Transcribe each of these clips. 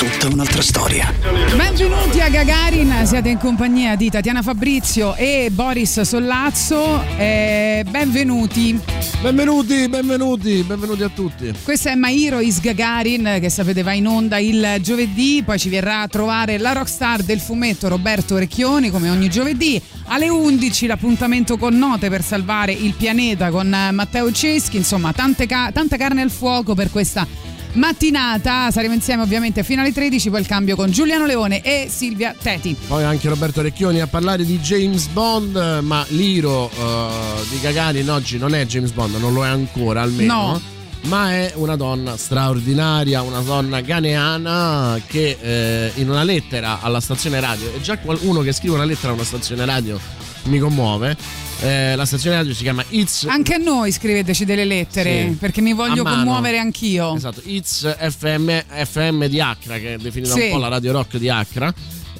Tutta un'altra storia. Benvenuti a Gagarin, siete in compagnia di Tatiana Fabrizio e Boris Sollazzo. Eh, benvenuti. Benvenuti, benvenuti, benvenuti a tutti. Questo è My Hero is Gagarin che sapete va in onda il giovedì, poi ci verrà a trovare la rockstar del fumetto Roberto Orecchioni come ogni giovedì. Alle 11 l'appuntamento con note per salvare il pianeta con Matteo Ceschi, insomma tante ca- tanta carne al fuoco per questa mattinata. Saremo insieme ovviamente fino alle 13, poi il cambio con Giuliano Leone e Silvia Teti. Poi anche Roberto Recchioni a parlare di James Bond, ma l'iro uh, di Gagarin oggi non è James Bond, non lo è ancora almeno. No. Ma è una donna straordinaria, una donna ghaneana che eh, in una lettera alla stazione radio, e già qualcuno che scrive una lettera a una stazione radio mi commuove, eh, la stazione radio si chiama It's. Anche a noi scriveteci delle lettere Sì. perché mi voglio commuovere anch'io. Esatto, It's FM, FM di Accra, che è definita Sì. un po' la radio rock di Accra.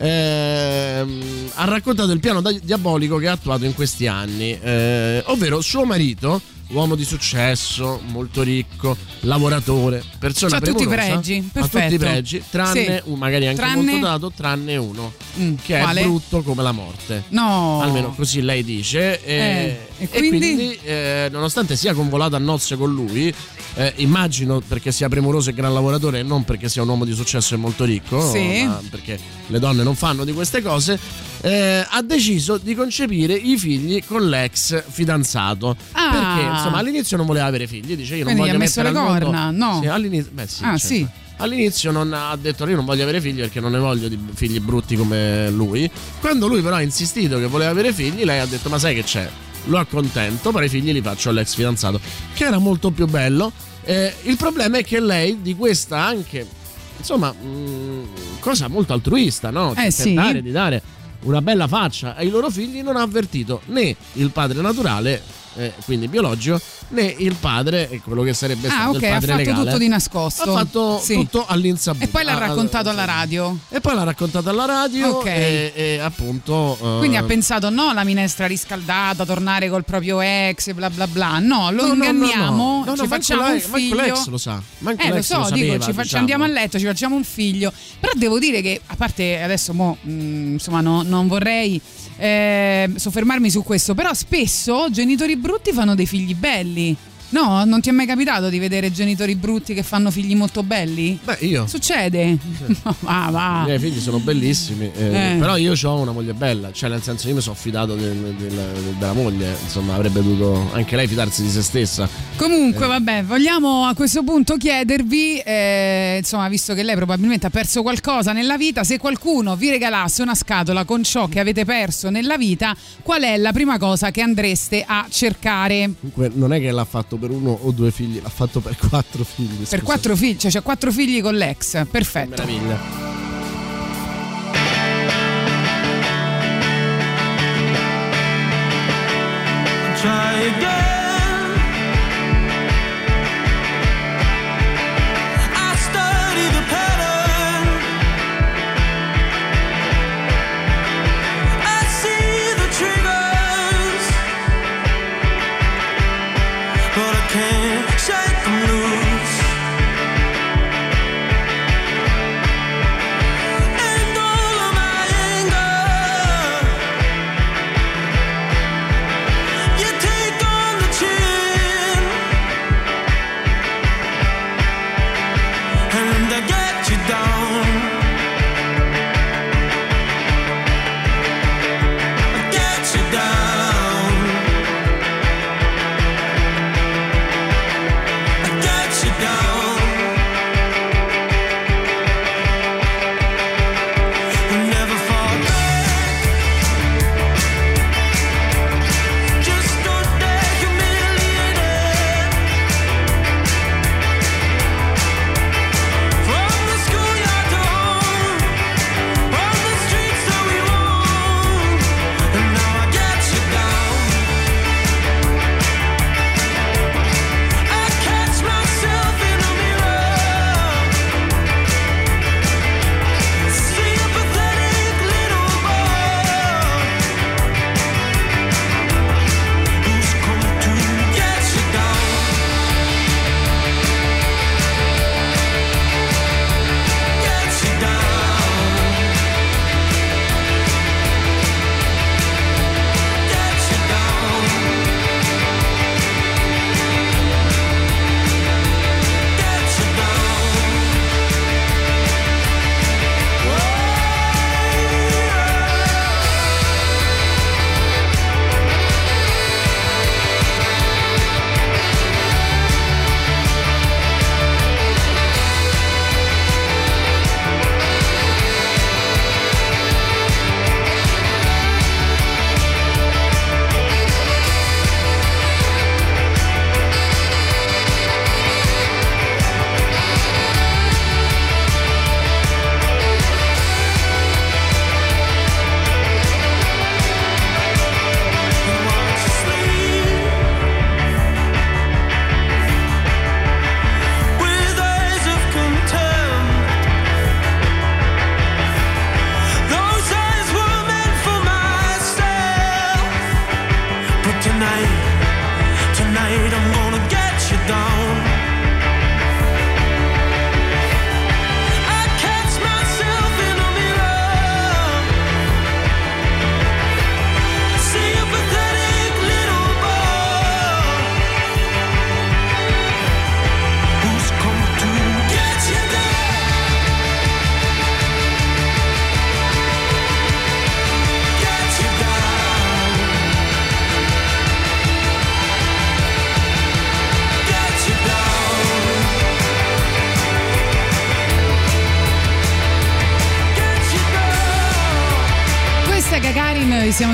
ehm, ha raccontato il piano diabolico che ha attuato in questi anni, eh, ovvero suo marito, uomo di successo, molto ricco, lavoratore, persona C'ha tutti i pregi, ha tutti perfetto. i pregi, tranne, Sì. un- magari anche Tranne- molto dato, tranne uno, Mm, che quale? è brutto come la morte. No. Almeno così lei dice. Eh, eh, e quindi? eh, nonostante sia convolato a nozze con lui, eh, immagino perché sia premuroso e gran lavoratore e non perché sia un uomo di successo e molto ricco, Sì. ma perché le donne non fanno di queste cose, eh, ha deciso di concepire i figli con l'ex fidanzato. Ah. Perché insomma all'inizio non voleva avere figli, dice io non Quindi gli voglio mettere le mondo- corna? No. Sì, all'inizio, beh, sì, Ah, certo. sì. All'inizio non ha detto io non voglio avere figli perché non ne voglio di figli brutti come lui. Quando lui però ha insistito che voleva avere figli, lei ha detto ma sai che c'è? Lo accontento, però i figli li faccio all'ex fidanzato, che era molto più bello. Eh, il problema è che lei di questa anche, insomma, mh, cosa molto altruista, no? Cioè, Eh, sì. tentare di dare una bella faccia ai loro figli non ha avvertito né il padre naturale, eh, quindi biologico, né il padre, e quello che sarebbe Ah, stato ok, il ha padre fatto legale. tutto di nascosto. Ha fatto Sì. tutto all'insaputa. E poi l'ha Ah, raccontato ah, alla radio. E poi l'ha raccontato alla radio Ok. e, e appunto... eh, Quindi ha pensato no, la minestra riscaldata, tornare col proprio ex, bla bla bla. No, lo no, inganniamo, no. No, ci manco facciamo un manco figlio. l'ex lo sa. Manco Eh, lo so, lo dico, sapeva, ci faccia- diciamo. andiamo a letto, ci facciamo un figlio. Però devo dire che, a parte adesso, mo, mh, insomma, no- non vorrei eh, soffermarmi su questo, però spesso genitori brutti fanno dei figli belli. No, non ti è mai capitato di vedere genitori brutti che fanno figli molto belli? Beh, io... Succede. va, va. I miei figli sono bellissimi, eh, Eh. però io ho una moglie bella, cioè nel senso io mi sono fidato del- del- della moglie, insomma avrebbe dovuto anche lei fidarsi di se stessa. Comunque, vabbè, vogliamo a questo punto chiedervi, eh, insomma, visto che lei probabilmente ha perso qualcosa nella vita, se qualcuno vi regalasse una scatola con ciò che avete perso nella vita, qual è la prima cosa che andreste a cercare? Comunque non è che l'ha fatto per uno o due figli, l'ha fatto per quattro figli. Per scusa. quattro figli, cioè c'è quattro figli con l'ex, perfetto. Meraviglia. try again.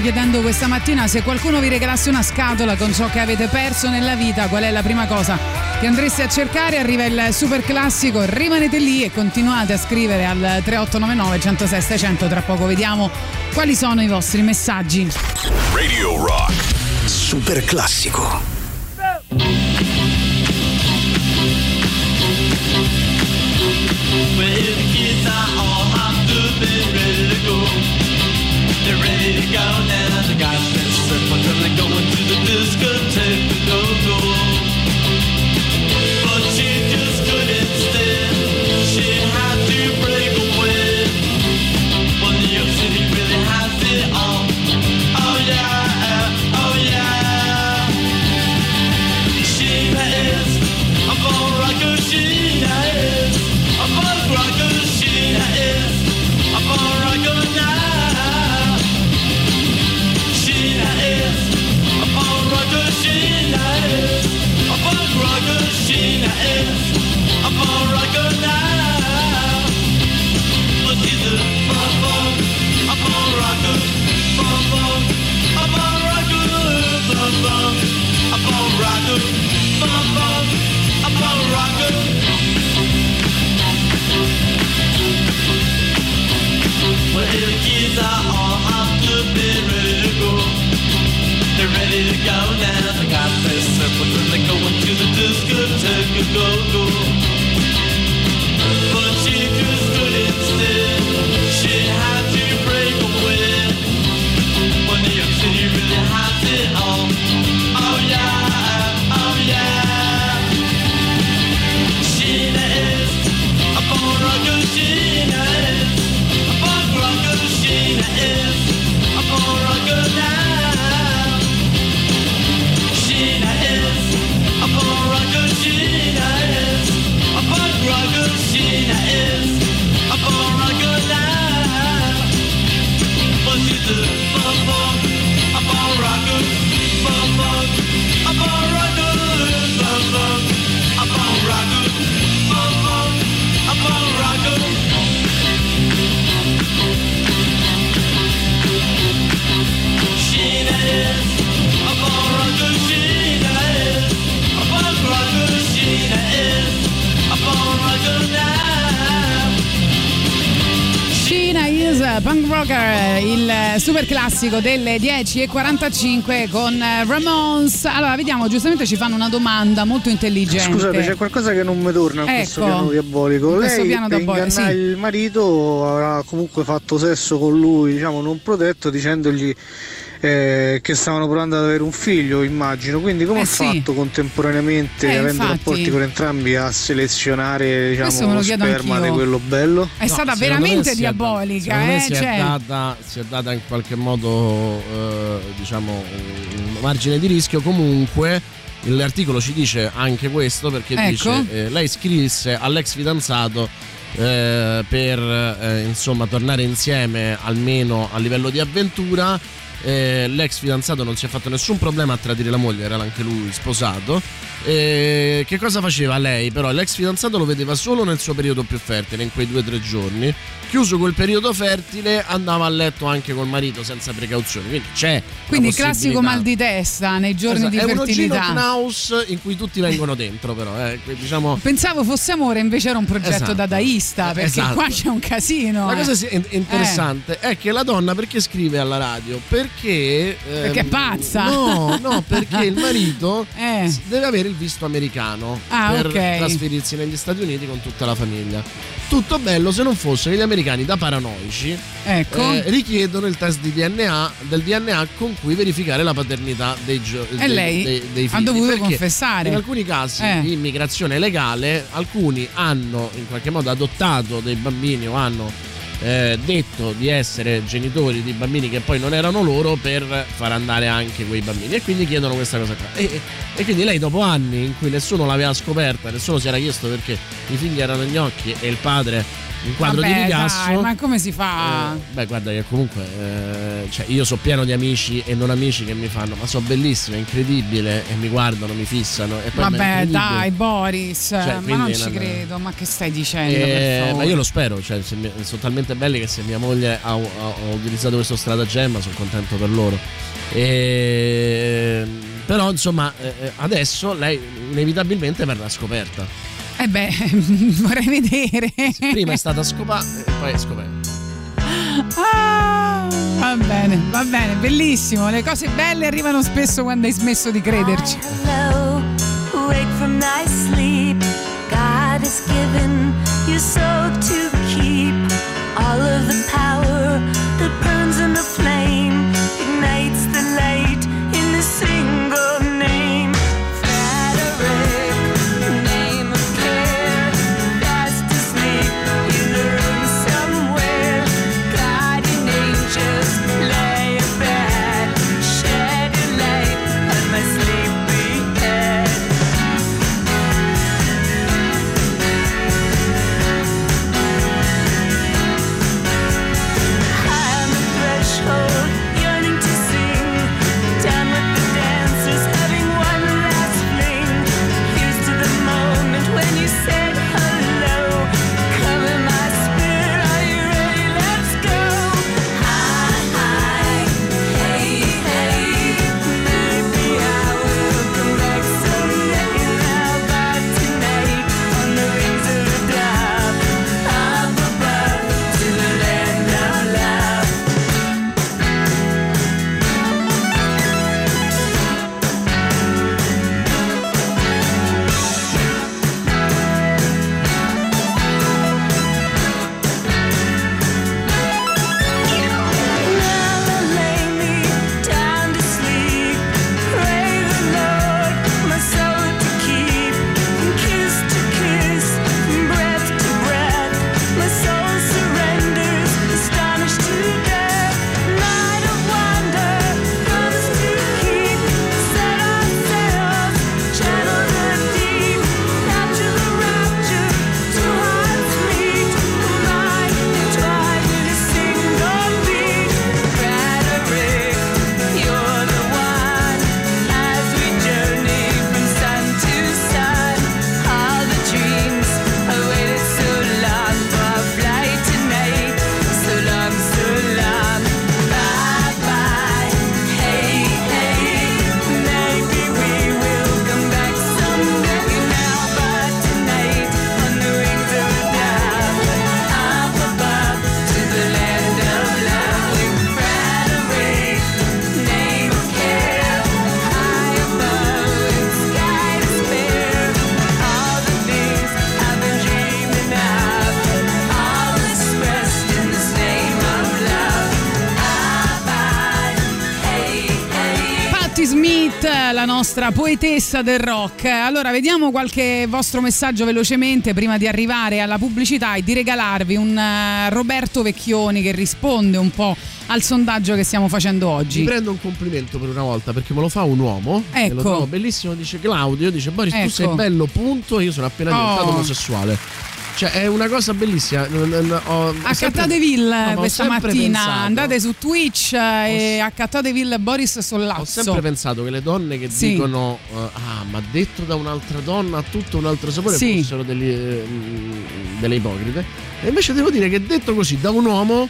Chiedendo questa mattina se qualcuno vi regalasse una scatola con ciò che avete perso nella vita, qual è la prima cosa che andreste a cercare? Arriva il super classico, rimanete lì e continuate a scrivere al 3899 106 600, tra poco vediamo quali sono i vostri messaggi. Radio Rock. Super classico. Well, the kids are all hopped up and ready to go. They're ready to go go go. But she just couldn't stand. Punk Rocker, il super classico delle 10.45 con Ramones. Allora, vediamo, giustamente ci fanno una domanda molto intelligente. Scusate, c'è qualcosa che non mi torna in questo Ecco. piano diabolico. In questo Lei piano diabolico, sì. il marito avrà comunque fatto sesso con lui, diciamo non protetto, dicendogli eh, che stavano provando ad avere un figlio, immagino. Quindi come Eh, ha sì. fatto contemporaneamente, Eh, avendo infatti. rapporti con entrambi, a selezionare diciamo, lo sperma anch'io. di quello bello? È stata No, me veramente è diabolica, me eh? si, è Cioè, data, si è data in qualche modo eh, diciamo un margine di rischio. Comunque l'articolo ci dice anche questo perché Ecco. dice eh, lei scrisse all'ex fidanzato eh, per eh, insomma tornare insieme almeno a livello di avventura. Eh, l'ex fidanzato non si è fatto nessun problema a tradire la moglie, era anche lui sposato. Eh, che cosa faceva lei? Però l'ex fidanzato lo vedeva solo nel suo periodo più fertile, in quei due o tre giorni. Chiuso quel periodo fertile, andava a letto anche col marito senza precauzioni. Quindi c'è. quindi il classico mal di testa nei giorni Esatto, di è uno Gino fertilità. Knaus in cui tutti vengono dentro, però. Eh, diciamo, Pensavo fosse amore, invece era un progetto Esatto. dadaista, perché Esatto. qua c'è un casino. La eh. cosa in- interessante è che la donna perché scrive alla radio? Perché. Perché è ehm, pazza. No, no, perché il marito Eh. deve avere il visto americano Ah, per ok. trasferirsi negli Stati Uniti con tutta la famiglia. Tutto bello se non fosse che gli americani, da paranoici, Ecco. eh, richiedono il test di DNA, del DNA con cui verificare la paternità dei, gio- dei, lei dei- dei ha figli. dovuto Perché confessare. In alcuni casi Eh. di immigrazione legale, alcuni hanno in qualche modo adottato dei bambini o hanno eh, detto di essere genitori di bambini che poi non erano loro per far andare anche quei bambini e quindi chiedono questa cosa qua. E, e- quindi lei dopo anni in cui nessuno l'aveva scoperta, nessuno si era chiesto perché i figli erano gnocchi e il padre un quadro Vabbè, di Picasso. dai, ma come si fa? Eh, beh, guarda che comunque eh, cioè io so pieno di amici e non amici che mi fanno, ma so bellissime, incredibile, e mi guardano, mi fissano. E poi, è Vabbè, dai, Boris, ma non ci non- credo. Ma che stai dicendo? Eh, ma io lo spero, cioè, mi- sono talmente belli che se mia moglie ha, ha- ha utilizzato questo stratagemma sono contento per loro. E, però insomma eh, eh, adesso lei inevitabilmente verrà scoperta. Eh beh, vorrei vedere. Prima è stata scopata e poi è scoperta. Ah, va bene, va bene, bellissimo. Le cose belle arrivano spesso quando hai smesso di crederci. Hello, wake from thy sleep. God has given you soul to keep all of the power poetessa del rock. Allora, vediamo qualche vostro messaggio velocemente prima di arrivare alla pubblicità e di regalarvi un eh, Roberto Vecchioni che risponde un po' al sondaggio che stiamo facendo oggi. prendo un complimento per una volta perché me lo fa un uomo. Ecco. lo trovo bellissimo. Dice Claudio: Dice Boris, tu Ecco. sei bello, punto. Io sono appena diventato Oh. omosessuale. Cioè, è una cosa bellissima. Ho- ho Accattateville No, ho questa mattina, pensato- andate su Twitch eh, e Ho- accattateville Boris Ho Sollazzo. sempre pensato che le donne che Sì. dicono eh, ah ma detto da un'altra donna ha tutto un altro sapore Sì. fossero degli, eh, delle ipocrite e invece devo dire che detto così da un uomo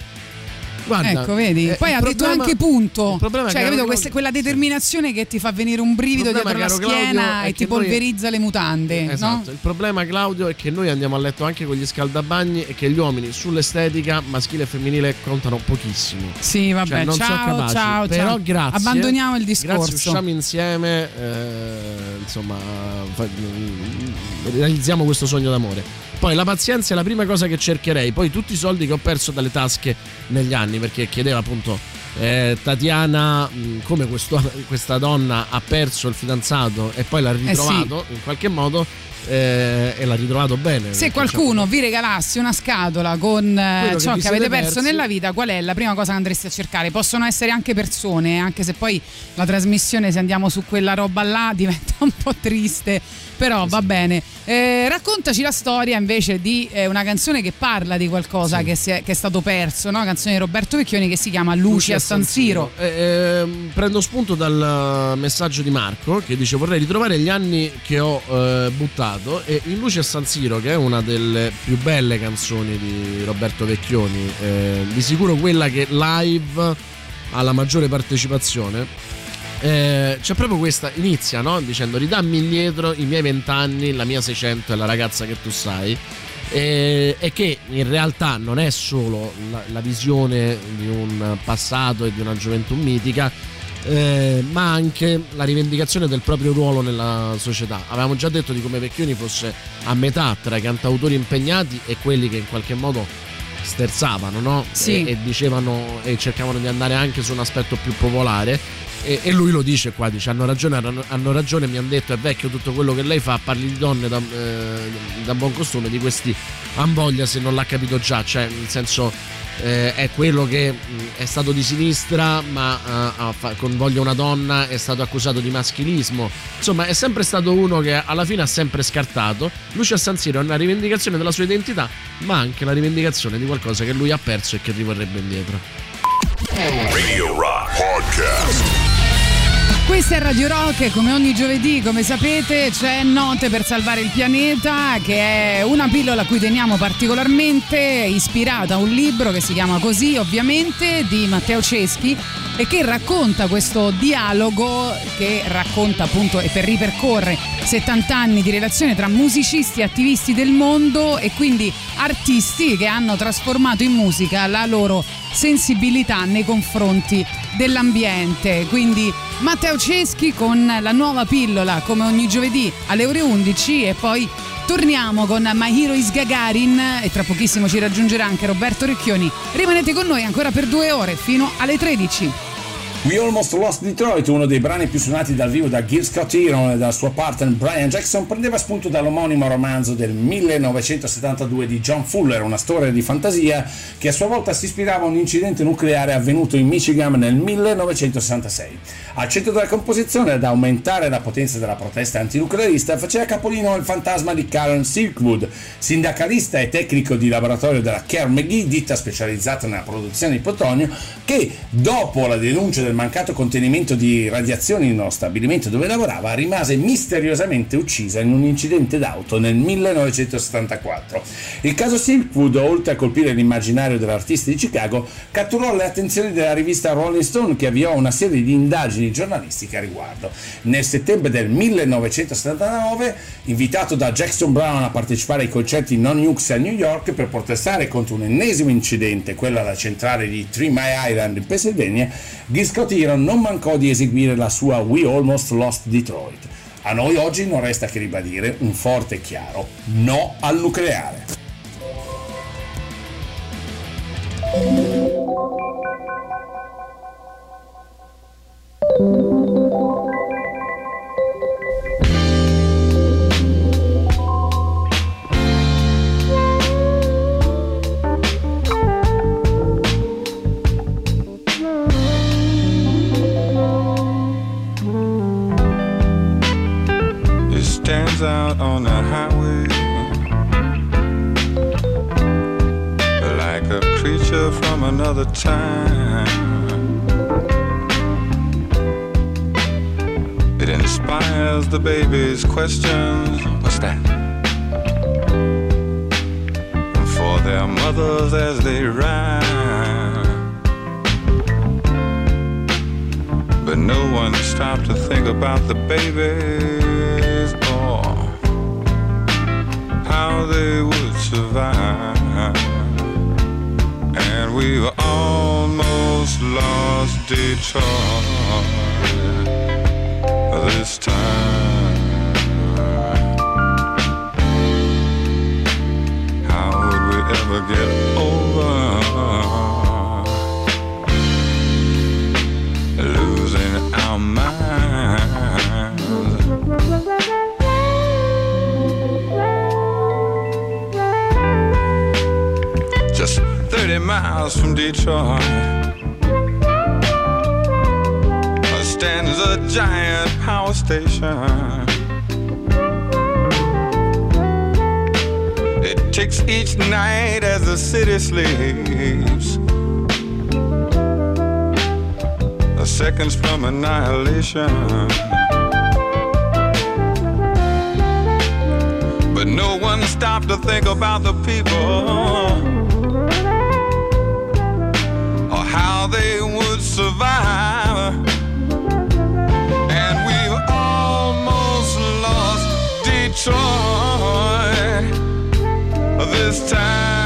Guarda, ecco, vedi? eh, Poi ha detto anche punto. problema, cioè, capito? Questa- quella determinazione che ti fa venire un brivido dietro la schiena e ti noi- polverizza le mutande, Esatto, no? il problema Claudio è che noi andiamo a letto anche con gli scaldabagni e che gli uomini sull'estetica maschile e femminile contano pochissimo. Sì, vabbè, Cioè, non ciao, sono capaci. ciao, Però ciao. grazie. Abbandoniamo il discorso. Grazie, usciamo insieme, eh, insomma, mm, realizziamo questo sogno d'amore. Poi la pazienza è la prima cosa che cercherei, poi tutti i soldi che ho perso dalle tasche negli anni, perché chiedeva appunto eh, Tatiana come questo- questa donna ha perso il fidanzato e poi l'ha Eh sì. ritrovato in qualche modo eh, e l'ha ritrovato bene. Se qualcuno vi regalassi una scatola con eh, che ciò vi che avete perso nella vita, qual è la prima cosa che andreste a cercare? Possono essere anche persone, anche se poi la trasmissione, se andiamo su quella roba là, diventa un po' triste. Però va bene. Eh, raccontaci la storia invece di eh, una canzone che parla di qualcosa Sì. che, è, che è stato perso, no? canzone di Roberto Vecchioni che si chiama Luci a San Siro. Eh, ehm, prendo spunto dal messaggio di Marco che dice vorrei ritrovare gli anni che ho eh, buttato e in Luce a San Siro che è una delle più belle canzoni di Roberto Vecchioni, eh, di sicuro quella che live ha la maggiore partecipazione. Eh, c'è proprio questa, inizia no? dicendo ridammi indietro i miei vent'anni, la mia 600 e la ragazza che tu sai e, e che in realtà non è solo la, la visione di un passato e di una gioventù mitica, eh, ma anche la rivendicazione del proprio ruolo nella società. Avevamo già detto di come Vecchioni fosse a metà tra i cantautori impegnati e quelli che in qualche modo sterzavano no? Sì. e, e dicevano e cercavano di andare anche su un aspetto più popolare. E, e lui lo dice qua, dice hanno ragione, hanno, hanno ragione, mi hanno detto è vecchio tutto quello che lei fa, parli di donne da, eh, da buon costume, di questi han voglia se non l'ha capito già, cioè nel senso eh, è quello che mh, è stato di sinistra ma eh, con voglia una donna è stato accusato di maschilismo, insomma è sempre stato uno che alla fine ha sempre scartato, Lucia San Siro è una rivendicazione della sua identità ma anche la rivendicazione di qualcosa che lui ha perso e che rivorrebbe indietro. Radio Rock Podcast. Questa è Radio Rock e come ogni giovedì, come sapete, c'è Note per salvare il pianeta, che è una pillola a cui teniamo particolarmente, ispirata a un libro che si chiama così, ovviamente, di Matteo Ceschi e che racconta questo dialogo che racconta appunto e per ripercorre 70 anni di relazione tra musicisti e attivisti del mondo e quindi artisti che hanno trasformato in musica la loro sensibilità nei confronti dell'ambiente. Quindi Matteo Ceschi con la nuova pillola come ogni giovedì alle ore 11 e poi torniamo con My Hero is Gagarin e tra pochissimo ci raggiungerà anche Roberto Recchioni. Rimanete con noi ancora per due ore fino alle 13. We Almost Lost Detroit, uno dei brani più suonati dal vivo da Gil Scott Heron e dal suo partner Brian Jackson, prendeva spunto dall'omonimo romanzo del 1972 di John Fuller, una storia di fantasia che a sua volta si ispirava a un incidente nucleare avvenuto in Michigan nel 1966. Al centro della composizione, ad aumentare la potenza della protesta antinuclearista, faceva capolino il fantasma di Karen Silkwood, sindacalista e tecnico di laboratorio della Care McGee, ditta specializzata nella produzione di plutonio, che dopo la denuncia del mancato contenimento di radiazioni nello stabilimento dove lavorava rimase misteriosamente uccisa in un incidente d'auto nel 1974. Il caso Silkwood, oltre a colpire l'immaginario dell'artista di Chicago, catturò le attenzioni della rivista Rolling Stone che avviò una serie di indagini giornalistiche a riguardo. Nel settembre del 1979, invitato da Jackson Brown a partecipare ai concerti Non Nukes a New York per protestare contro un ennesimo incidente, quello alla centrale di Three Mile Island in Pennsylvania, Gil Heron non mancò di eseguire la sua We Almost Lost Detroit. A noi oggi non resta che ribadire un forte e chiaro no al nucleare. It stands out on the highway like a creature from another time. It inspires the baby's questions. What's that? For their mothers as they ride. But no one stopped to think about the or how they would survive. And we've almost lost Detroit this time. How would we ever get 30 miles from Detroit stands a giant power station. It ticks each night as the city sleeps. A seconds from annihilation. But no one stopped to think about the people survive. And we've almost lost Detroit this time.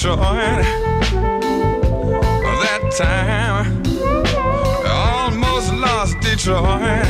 Detroit that time. Almost lost Detroit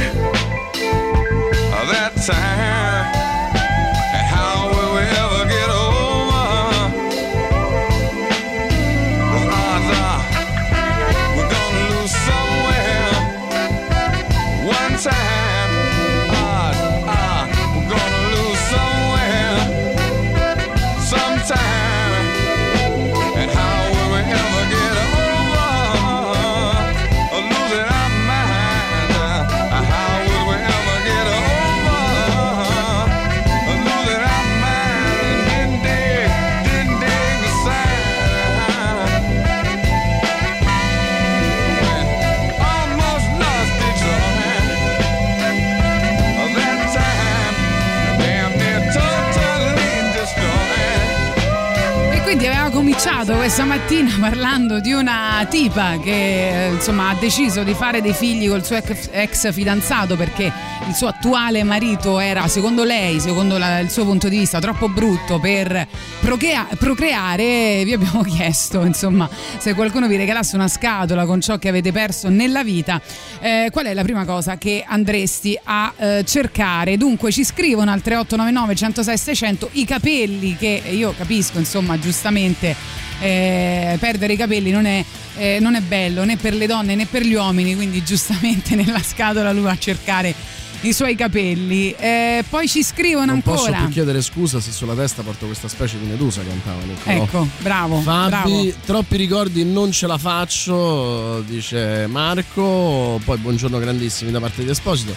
cominciato questa mattina parlando di una tipa che eh, insomma ha deciso di fare dei figli col suo ex, fidanzato perché il suo attuale marito era, secondo lei, secondo la- il suo punto di vista, troppo brutto per procrea- procreare. Vi abbiamo chiesto, insomma, se qualcuno vi regalasse una scatola con ciò che avete perso nella vita, eh, qual è la prima cosa che andresti a eh, cercare? Dunque ci scrivono al 3899 106 600 i capelli che io capisco, insomma, giustamente eh, perdere i capelli non è, eh, non è bello né per le donne né per gli uomini, quindi giustamente nella scatola lui va a cercare i suoi capelli. Eh, poi ci scrivono Non posso ancora. più chiedere scusa se sulla testa porto questa specie di medusa, cantava Niccolò. Ecco, bravo. Fabi, bravo. troppi ricordi non ce la faccio, dice Marco. Poi buongiorno grandissimi da parte di Esposito.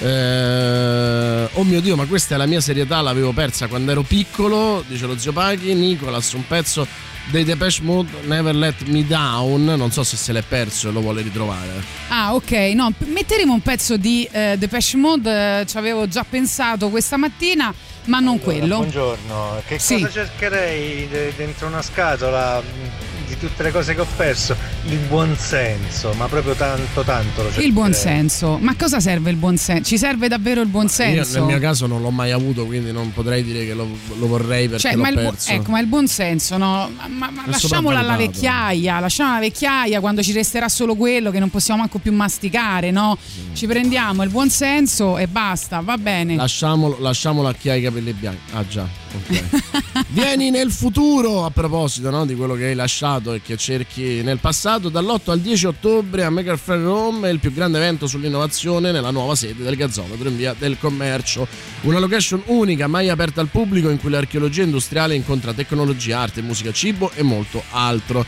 Eh, oh mio dio, ma questa è la mia serietà, l'avevo persa quando ero piccolo, dice lo zio Paghi. Nicolas, un pezzo dei Depeche Mode, Never Let Me Down. Non so se se l'è perso e lo vuole ritrovare. Ah, ok. No, metteremo un pezzo di eh, Depeche Mode, eh, ci avevo già pensato questa mattina. ma non quello. Buongiorno, che Sì. cosa cercherei de- dentro una scatola mh, di tutte le cose che ho perso? Il buon senso, ma proprio tanto tanto lo cercherei. Il buon senso. Ma cosa serve il buon senso? Ci serve davvero il buon Io senso? nel mio caso non l'ho mai avuto, quindi non potrei dire che lo, lo vorrei perché Cioè, l'ho ma il, bu- perso. ecco, ma il buon senso, no? Ma, ma- lasciamola alla vecchiaia, lasciamola alla vecchiaia quando ci resterà solo quello che non possiamo manco più masticare, no? Ci prendiamo il buon senso e basta, va bene. Lasciamolo, lasciamolo a chi ha i capelli bianchi. Ah già, ok. Vieni nel futuro, a proposito no, di quello che hai lasciato e che cerchi nel passato, dall'8 al 10 ottobre a Maker Fair Rome, il più grande evento sull'innovazione nella nuova sede del Gazzometro in via del commercio. Una location unica, mai aperta al pubblico, in cui l'archeologia industriale incontra tecnologia, arte, musica, cibo e molto altro.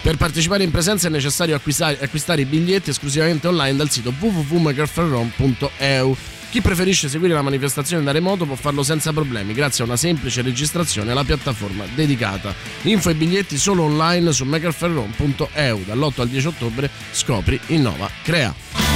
Per partecipare in presenza è necessario acquistare, acquistare i biglietti esclusivamente online dal sito www.makerfairrome.eu. Chi preferisce seguire la manifestazione da remoto può farlo senza problemi grazie a una semplice registrazione alla piattaforma dedicata. Info e biglietti solo online su makerfairrome.eu. Dall'8 al 10 ottobre scopri Innova Crea.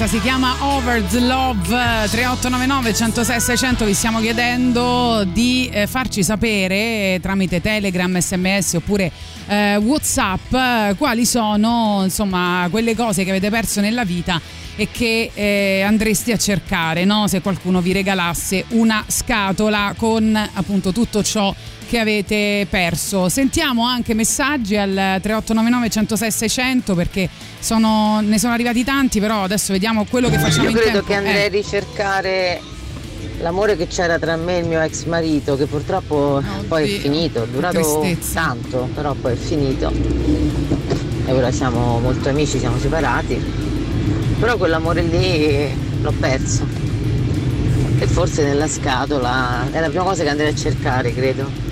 Questa si chiama Over the Love 3899 106 600 vi stiamo chiedendo di eh, farci sapere eh, tramite Telegram, SMS oppure eh, Whatsapp eh, quali sono insomma quelle cose che avete perso nella vita e che eh, andresti a cercare no? se qualcuno vi regalasse una scatola con appunto tutto ciò che avete perso. Sentiamo anche messaggi al 3899 106 600 perché sono- ne sono arrivati tanti, però adesso vediamo quello che facciamo Io credo tempo. che andrei Eh, a ricercare l'amore che c'era tra me e il mio ex marito, che purtroppo poi è finito, è durato tristezza. tanto, però poi è finito. E ora siamo molto amici, siamo separati. Però quell'amore lì l'ho perso. E forse nella scatola è la prima cosa che andrei a cercare, credo.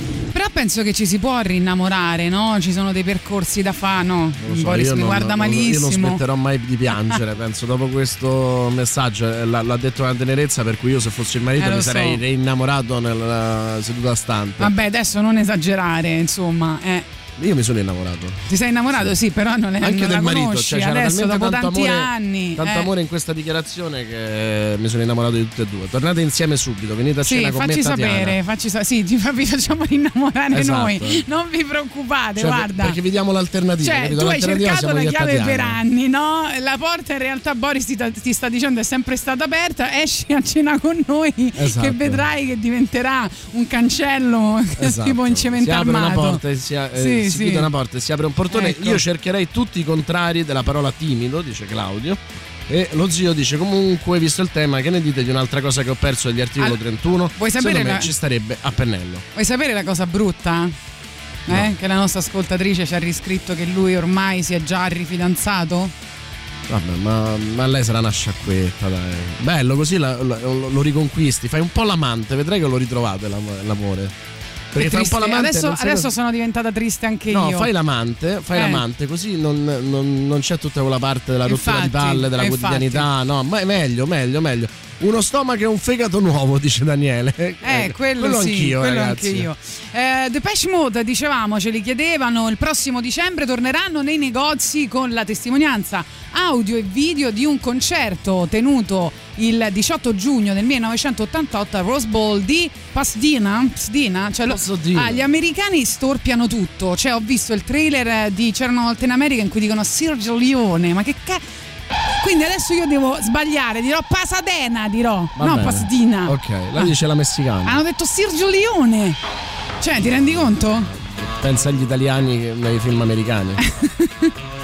Penso che ci si può rinnamorare, no? Ci sono dei percorsi da fare, no? So, Boris mi non- guarda non- Io non malissimo. smetterò mai di piangere, penso, dopo questo messaggio. eh, L'ha, l'ha detto una tenerezza per cui io se fossi il marito Eh, mi so. sarei reinnamorato nella seduta stante. Vabbè, adesso non esagerare, insomma. eh. Io mi sono innamorato. Ti sei innamorato? Sì, però non, è, Anche non del la marito, conosci. cioè c'era adesso, dopo tanto tanti amore, anni. tanto eh. amore in questa dichiarazione che mi sono innamorato di tutte e due. Tornate insieme subito, venite a Sì, cena con me sapere, facci sa- sì, fa- vi facciamo rinnamorare Esatto. noi. Non vi preoccupate, Cioè, guarda. Perché vi diamo l'alternativa. Cioè, capito? tu hai cercato la chiave per anni, no? La porta in realtà Boris ti, ti sta dicendo è sempre stata aperta, esci a cena con noi Esatto. che vedrai che diventerà un cancello Esatto. tipo in cemento apre una armato. porta e si, eh, Sì, si sì. chiude una porta e si apre un portone. Ecco. Io cercherei tutti i contrari della parola timido, dice Claudio. E lo zio dice comunque, visto il tema, che ne dite di un'altra cosa che ho perso degli articoli Al- 31? Vuoi sapere la- ci starebbe a pennello. Vuoi sapere la cosa brutta? Eh? Che la nostra ascoltatrice ci ha riscritto che lui ormai si è già rifidanzato? Vabbè, ma, ma lei sarà una sciacquetta, dai. Bello, così la- la- lo, lo riconquisti. Fai un po' l'amante, vedrai che lo ritrovate l'am- l'amore. Perché fai un po' l'amante. Adesso, adesso sono diventata triste anche No, io. fai l'amante, fai Eh. l'amante, così non, non- non c'è tutta quella parte della rottura di Infatti, palle, della eh, quotidianità. No, ma è meglio, meglio, meglio. Uno stomaco e un fegato nuovo, dice Daniele. Eh, quello, sì, anch'io, quello ragazzi. anche io. Eh, Depeche Mode, dicevamo, ce li chiedevano, il prossimo dicembre torneranno nei negozi con la testimonianza audio e video di un concerto tenuto il 18 giugno del 1988 a Rose Bowl di Pasadena. Pasadena? Cioè lo- Pasadena. Ah, gli americani storpiano tutto. Cioè, ho visto il trailer eh, di C'era una volta in America in cui dicono Sergio Leone, ma che cazzo. Quindi adesso io devo sbagliare, dirò Pasadena, dirò, Va no bene. Pasadena. Ok, la Ah. dice la messicana. Hanno detto Sergio Leone. Cioè, ti rendi conto? Pensa agli italiani nei film americani.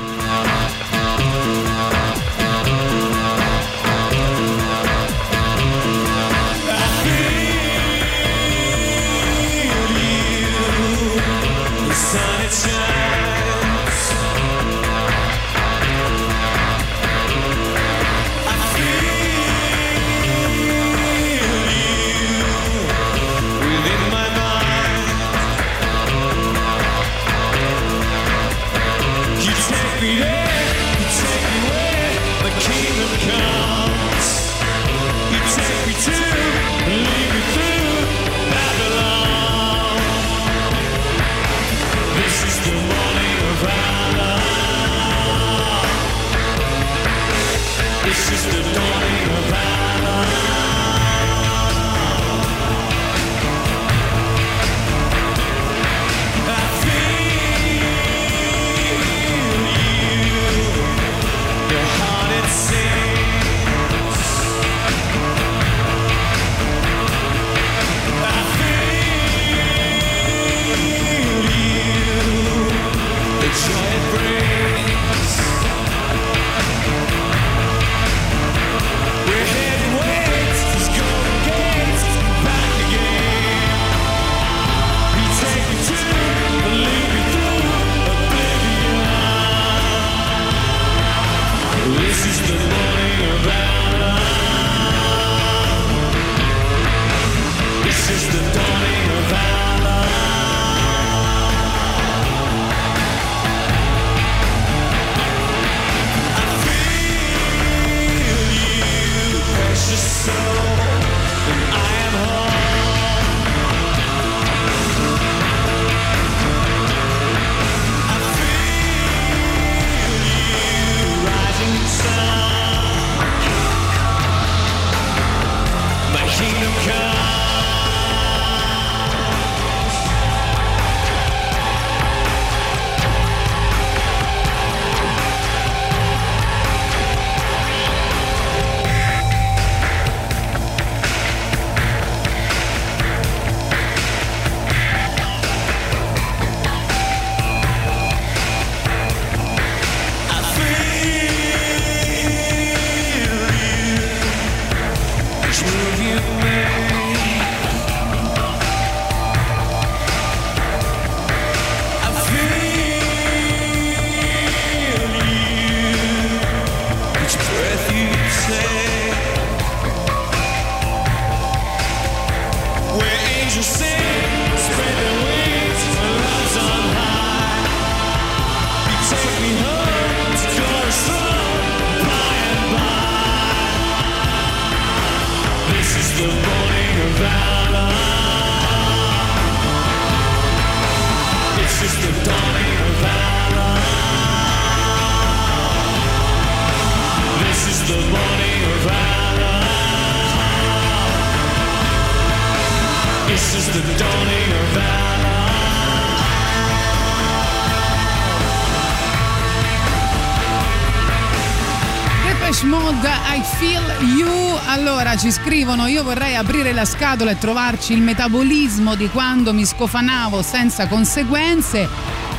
scrivono: Io vorrei aprire la scatola e trovarci il metabolismo di quando mi scofanavo senza conseguenze.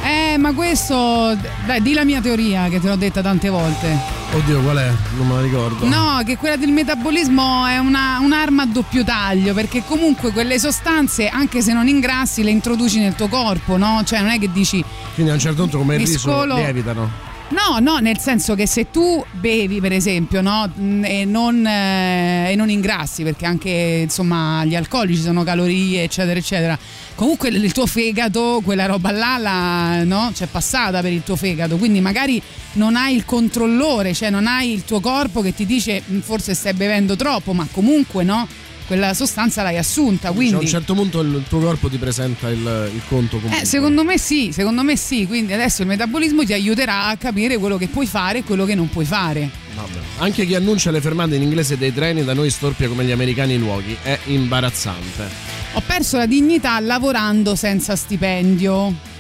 Eh, ma questo. Dai, di la mia teoria che te l'ho detta tante volte. Oddio, qual è? Non me la ricordo. No, che quella del metabolismo è una- un'arma a doppio taglio, perché comunque quelle sostanze, anche se non ingrassi, le introduci nel tuo corpo, no? Cioè non è che dici Quindi a un certo punto come il riso scolo- lievitano. No, no, nel senso che se tu bevi, per esempio, no, mh, e, non, eh, e non ingrassi, perché anche insomma gli alcolici sono calorie, eccetera, eccetera. Comunque il tuo fegato, quella roba là, la, no, c'è passata per il tuo fegato, quindi magari non hai il controllore, cioè non hai il tuo corpo che ti dice "Mm, forse stai bevendo troppo, ma comunque no, quella sostanza l'hai assunta, Cioè, a un quindi... certo punto il tuo corpo ti presenta il, il conto comunque. Eh, secondo me sì, secondo me sì, quindi adesso il metabolismo ti aiuterà a capire quello che puoi fare e quello che non puoi fare. Vabbè. Anche chi annuncia le fermate in inglese dei treni da noi storpia come gli americani i luoghi. È imbarazzante. Ho perso la dignità lavorando senza stipendio.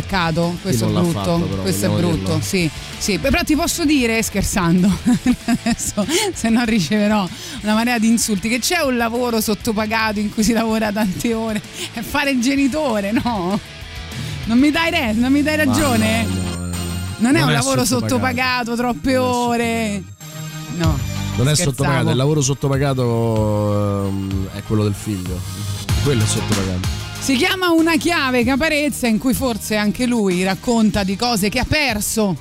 Peccato, questo è brutto. fatto, però, questo è brutto, sì, sì. Però ti posso dire, scherzando, adesso se no riceverò una marea di insulti, che c'è un lavoro sottopagato in cui si lavora tante ore. È fare il genitore, no? Non mi dai, re- non mi dai ragione? non è Non un è lavoro sottopagato. sottopagato, troppe ore. No. Non è scherzavo. sottopagato, il lavoro sottopagato ehm, è quello del figlio. Quello è sottopagato. Si chiama Una chiave caparezza in cui forse anche lui racconta di cose che ha perso.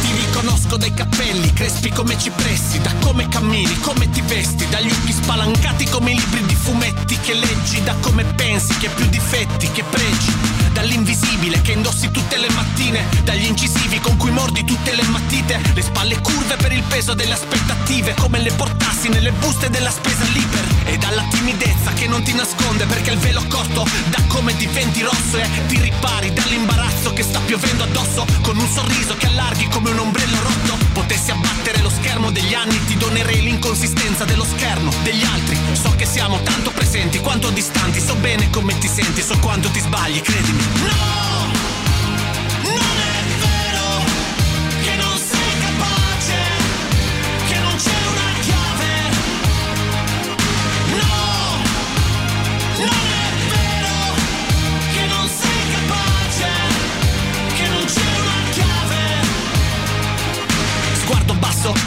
Ti riconosco dai capelli, crespi come cipressi, da come cammini, come ti vesti, dagli occhi spalancati come i libri di fumetti che leggi, da come pensi che più difetti che pregi, dall'invisibile che indossi tutte le mattine, dagli incisivi con cui mordi tutte le matite, le spalle curve per il peso delle aspettative, come le portassi nelle buste della spesa liber, e dalla timidezza che non ti nasconde perché il velo corto da come diventi rosso e ti ripari dall'imbarazzo che sta piovendo addosso con un sorriso che allarghi come un ombrello rotto. Potessi abbattere lo schermo degli anni ti donerei l'inconsistenza dello schermo degli altri. So che siamo tanto presenti quanto distanti so bene come ti senti so quanto ti sbagli credimi no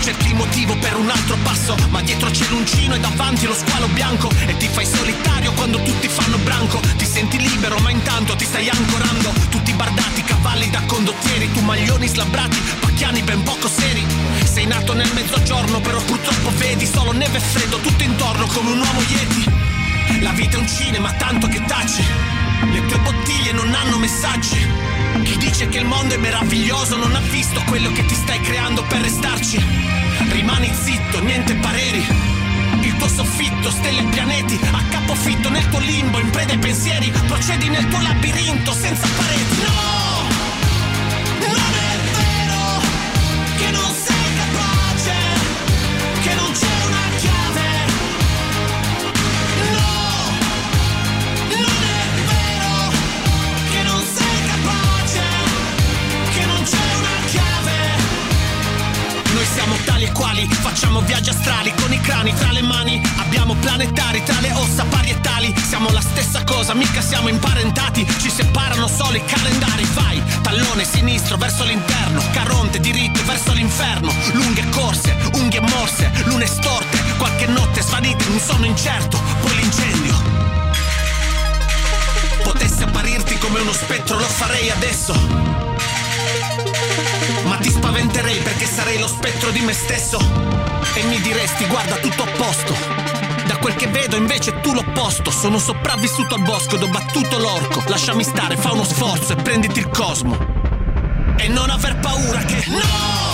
cerchi il motivo per un altro passo. Ma dietro c'è l'uncino e davanti lo squalo bianco. E ti fai solitario quando tutti fanno branco. Ti senti libero ma intanto ti stai ancorando. Tutti bardati, cavalli da condottieri. Tu maglioni slabbrati, pacchiani ben poco seri. Sei nato nel mezzogiorno però purtroppo vedi Solo neve e freddo tutto intorno come un uomo yeti. La vita è un cinema tanto che taci. Le tue bottiglie non hanno messaggi chi dice che il mondo è meraviglioso non ha visto quello che ti stai creando per restarci. Rimani zitto, niente pareri. Il tuo soffitto, stelle e pianeti, a capofitto nel tuo limbo, in preda ai pensieri, procedi nel tuo labirinto senza pareti. No! Siamo tali e quali, facciamo viaggi astrali con i crani tra le mani, abbiamo planetari tra le ossa parietali, siamo la stessa cosa, mica siamo imparentati, ci separano solo i calendari, vai, tallone sinistro verso l'interno, caronte diritto verso l'inferno, lunghe corse, unghie morse, lune storte, qualche notte svanite un sonno incerto, poi l'incendio. Potessi apparirti come uno spettro, lo farei adesso. Ma ti spaventerei perché sarei lo spettro di me stesso. E mi diresti, guarda, tutto a posto. Da quel che vedo invece tu l'opposto. Sono sopravvissuto al bosco ed ho battuto l'orco. Lasciami stare, fa uno sforzo e prenditi il cosmo. E non aver paura che. No!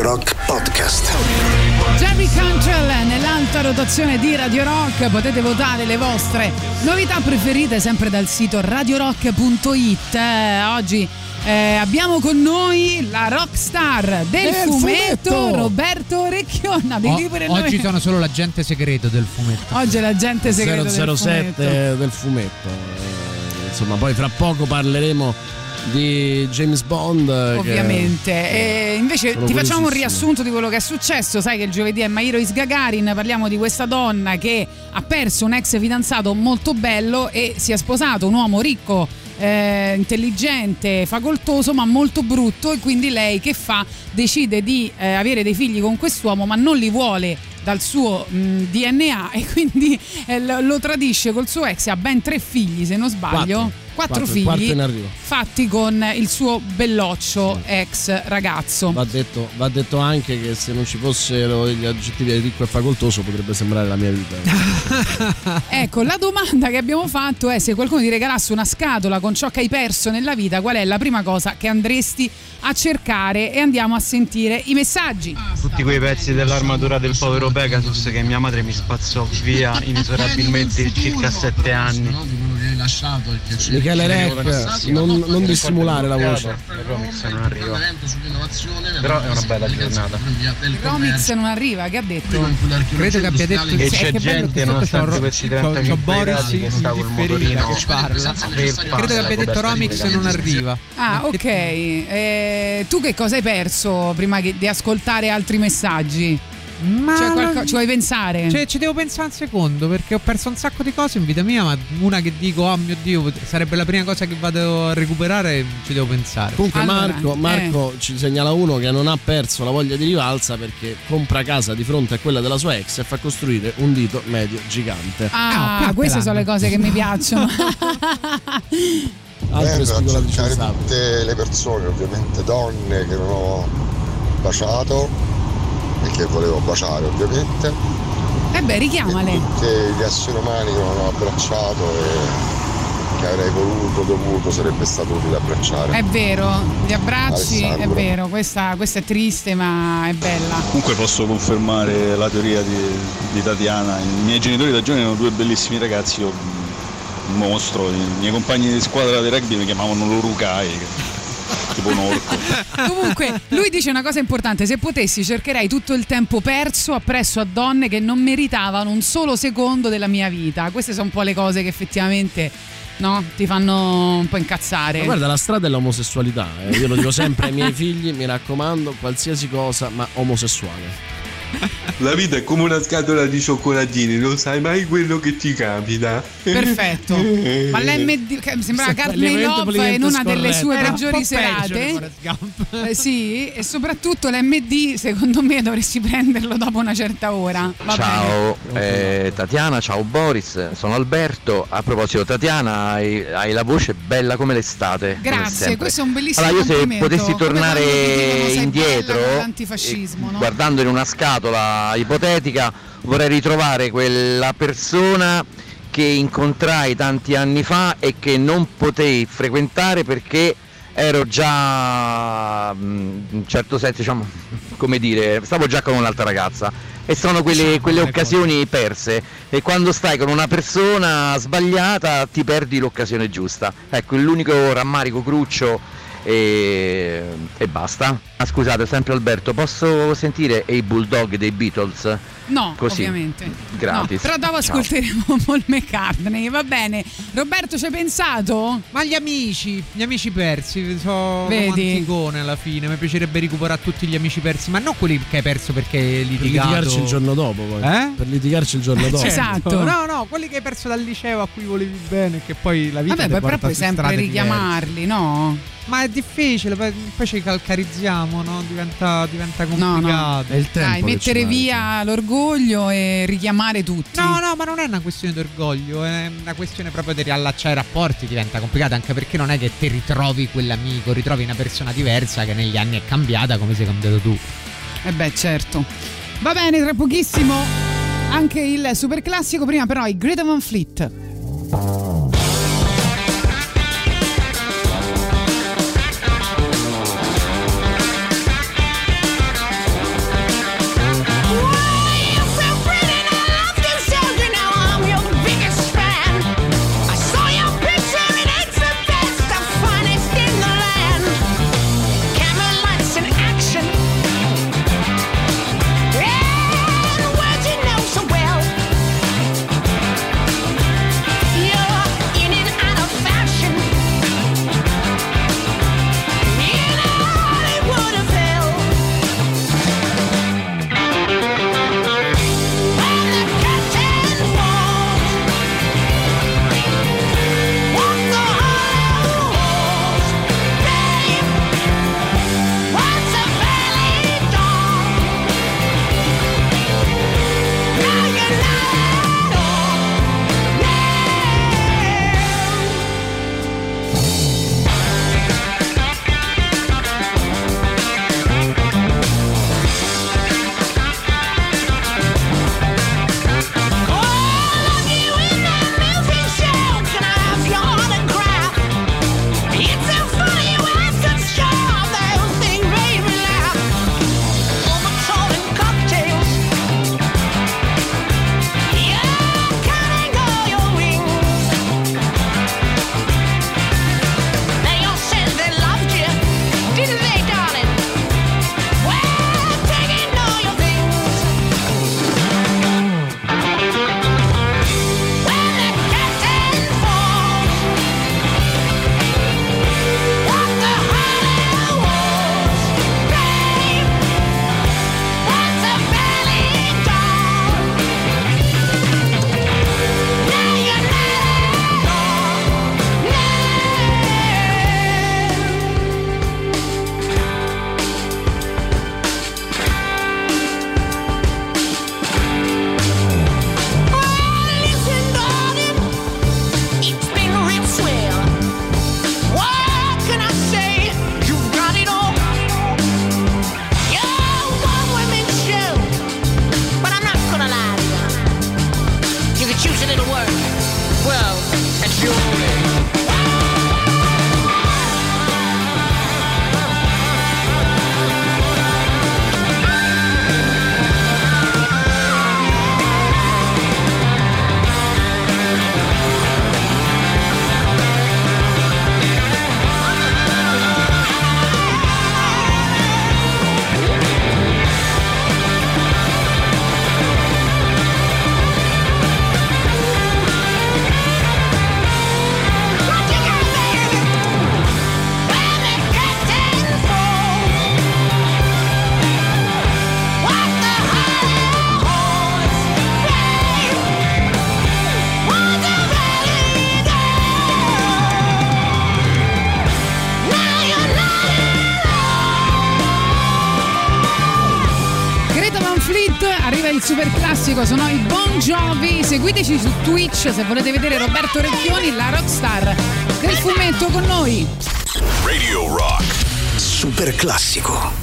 Rock Podcast. Jerry Cantrell nell'alta rotazione di Radio Rock potete votare le vostre novità preferite sempre dal sito radiorock.it Eh, oggi eh, abbiamo con noi la rockstar del, Del fumetto, fumetto. Roberto Orecchionna di O- oggi sono solo l'agente segreto del fumetto. Oggi è l'agente segreto del fumetto 007 del fumetto. Eh, insomma, poi fra poco parleremo di James Bond. eh, che- Ovviamente. E invece ti facciamo un riassunto di quello che è successo. Sai che il giovedì è Mairois Gagarin. Parliamo di questa donna che ha perso un ex fidanzato molto bello e si è sposato un uomo ricco. eh, intelligente, facoltoso ma molto brutto e quindi lei che fa? Decide di eh, avere dei figli con quest'uomo ma non li vuole dal suo mh, DNA e quindi eh, lo, lo tradisce col suo ex ha ben tre figli se non sbaglio Quattro. Quattro Quattro, il figli in arrivo. fatti con il suo belloccio ex ragazzo. Va detto, va detto anche che se non ci fossero gli aggettivi ricco e facoltoso potrebbe sembrare la mia vita. Ecco, la domanda che abbiamo fatto è se qualcuno ti regalasse una scatola con ciò che hai perso nella vita, qual è la prima cosa che andresti a cercare e andiamo a sentire i messaggi. Tutti quei pezzi dell'armatura del povero Pegasus che mia madre mi spazzò via inesorabilmente in circa sette anni. Michele Rec, non, non dissimulare la voce. Il Romix non arriva. Però è una bella giornata. Il Romix non arriva, che ha detto? Credo che abbia detto E c'è che bello gente, nonostante questi c'ho- 35 c'ho Boris gradi, che sta col motorino che parla. Credo che abbia detto Romix non arriva. Ah, ok. Eh, tu che cosa hai perso prima di ascoltare altri messaggi? Ma Cioè, qualco- ci vuoi pensare? Cioè, ci devo pensare un secondo perché ho perso un sacco di cose in vita mia, ma una che dico, oh mio Dio, sarebbe la prima cosa che vado a recuperare, ci devo pensare. Comunque Allora, Marco, eh. Marco ci segnala uno che non ha perso la voglia di rivalsa perché compra casa di fronte a quella della sua ex e fa costruire un dito medio gigante. Ah, Ah, queste sono le cose che mi piacciono. Altre usate. tutte le persone, ovviamente donne che non ho baciato e che volevo baciare ovviamente, Eh beh, richiamale. tutti gli esseri umani che non ho abbracciato e che avrei voluto, dovuto, sarebbe stato utile abbracciare. È vero, gli abbracci, è Alessandro. vero, questa, questa è triste ma è bella. Comunque posso confermare la teoria di, di Tatiana. I miei genitori da giovane erano due bellissimi ragazzi, io un mostro, i miei compagni di squadra di rugby mi chiamavano Lorukai, tipo un orco. Comunque, lui dice una cosa importante: se potessi, cercherei tutto il tempo perso appresso a donne che non meritavano un solo secondo della mia vita. Queste sono un po' le cose che effettivamente no, ti fanno un po' incazzare. Ma guarda, la strada è l'omosessualità. eh. Io lo dico sempre ai miei figli, mi raccomando, qualsiasi cosa, ma omosessuale. La vita è come una scatola di cioccolatini, non sai mai quello che ti capita. Perfetto. Ma l'MD sembrava L'elemento Love in una delle sue peggiori serate. Eh, sì, e soprattutto l'MD secondo me dovresti prenderlo dopo una certa ora. Va. Ciao eh, Tatiana, ciao Boris, sono Alberto. A proposito, Tatiana, hai, hai la voce bella come l'estate. come Grazie, sempre. questo è un bellissimo Allora, io se potessi Come dicono tornare indietro, bella no? guardando in una scatola ipotetica, vorrei ritrovare quella persona che incontrai tanti anni fa e che non potei frequentare perché ero già mm, in un certo senso diciamo come dire stavo già con un'altra ragazza. E sono quelle, quelle occasioni perse. E quando stai con una persona sbagliata ti perdi l'occasione giusta. Ecco l'unico rammarico cruccio e, e basta ah, scusate sempre Alberto posso sentire i Bulldog dei Beatles? No, Così, ovviamente. gratis. No, però dopo Ciao. ascolteremo Paul McCartney, va bene. Roberto, ci hai pensato? Ma gli amici, gli amici persi, sono Vedi? romanticone alla fine. Mi piacerebbe recuperare tutti gli amici persi, ma non quelli che hai perso perché hai Per litigato. litigarci il giorno dopo, poi. Eh? Per litigarci il giorno dopo. Esatto. No, no, quelli che hai perso dal liceo a cui volevi bene, che poi la vita Vabbè, ti poi però puoi sempre richiamarli, no? diverse. Ma è difficile, poi, poi ci calcarizziamo, no? Diventa, diventa No, no. complicato. È il tempo. Dai, mettere via l'orgoglio e richiamare tutti. No, no, ma non è una questione d'orgoglio, è una questione proprio di riallacciare i rapporti, diventa complicato anche perché non è che ti ritrovi quell'amico, ritrovi una persona diversa che negli anni è cambiata come sei cambiato tu. Eh beh, certo. Va bene, tra pochissimo anche il super classico, prima però i Greta Van Fleet. Twitch se volete vedere Roberto Recchioni, la rockstar del fumetto con noi. Radio Rock. Super classico.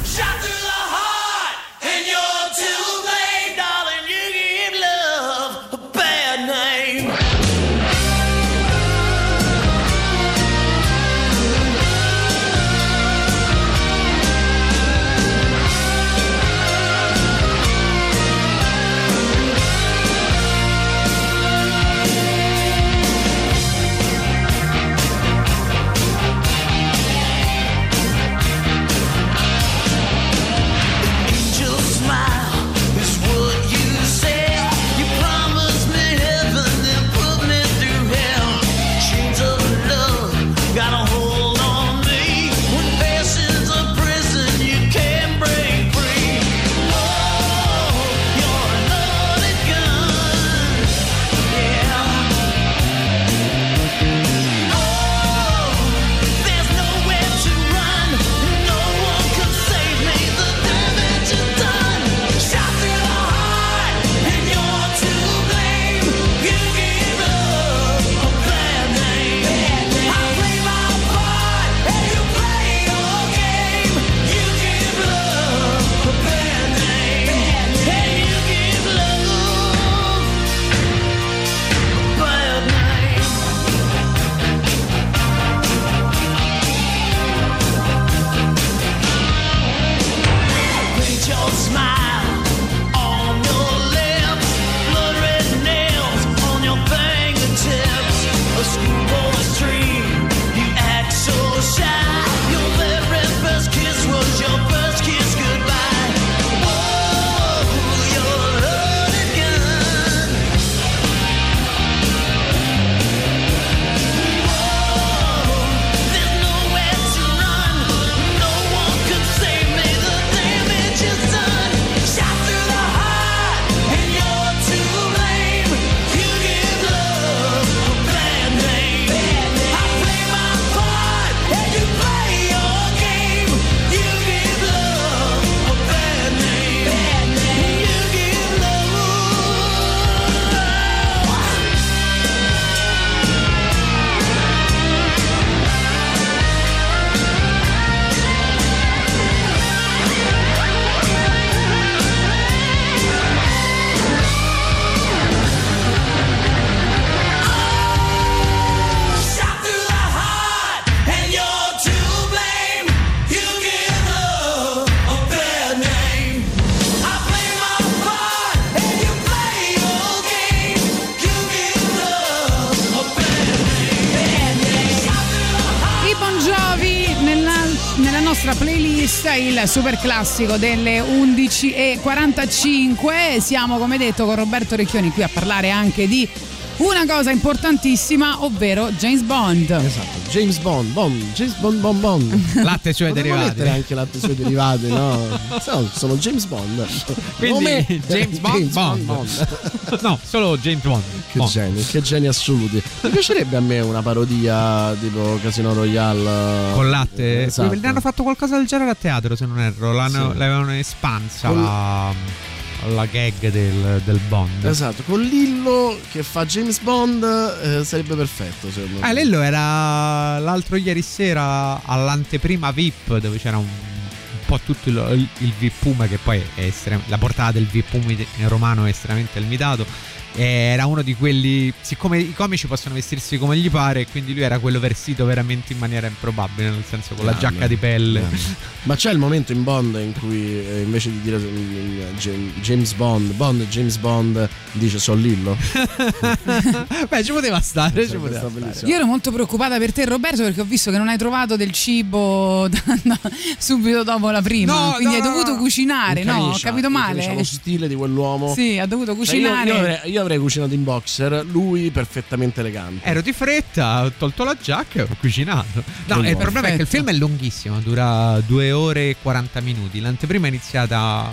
Il super classico delle 11.45. Siamo, come detto, con Roberto Recchioni qui a parlare anche di una cosa importantissima, ovvero James Bond. Esatto, James Bond, Bond, James Bond, Bond, Bond. Latte e suoi Potremmo derivati. mettere anche latte e suoi derivati, no? No, sono James Bond. Quindi Nome- James Bond, Bond. no, solo James Bond. Che Bond. geni, che geni assoluti. Mi piacerebbe a me una parodia tipo Casino Royale. Con latte? Esatto. Ne hanno fatto qualcosa del genere a teatro, se non erro. L'hanno, Sì. L'avevano espansa Con- la, la gag del, del Bond. Esatto, con Lillo che fa James Bond eh, sarebbe perfetto secondo me. Eh, Lello era l'altro ieri sera all'anteprima VIP dove c'era un, un po' tutto il, il, il VIP che poi è estrem- la portata del VIP in romano è estremamente limitato E era uno di quelli, siccome i comici possono vestirsi come gli pare, quindi lui era quello vestito veramente in maniera improbabile, nel senso con la Grande, giacca di pelle. grande. Ma c'è il momento in Bond in cui eh, invece di dire mm, Jam- James Bond, Bond James Bond dice sono Lillo. Beh, ci poteva stare, ci poteva stare. bellissimo. Io ero molto preoccupata per te Roberto perché ho visto che non hai trovato del cibo no, subito dopo la prima, No, quindi no, hai dovuto cucinare, In no? Ho capito male? lo stile di quell'uomo. Sì, ha dovuto Cioè, io- cucinare. io, avrei, io avrei cucinato in boxer, lui perfettamente elegante. Ero di fretta, ho tolto la giacca e ho cucinato. No, il problema è che il film è lunghissimo, dura 2 ore e 40 minuti. L'anteprima è iniziata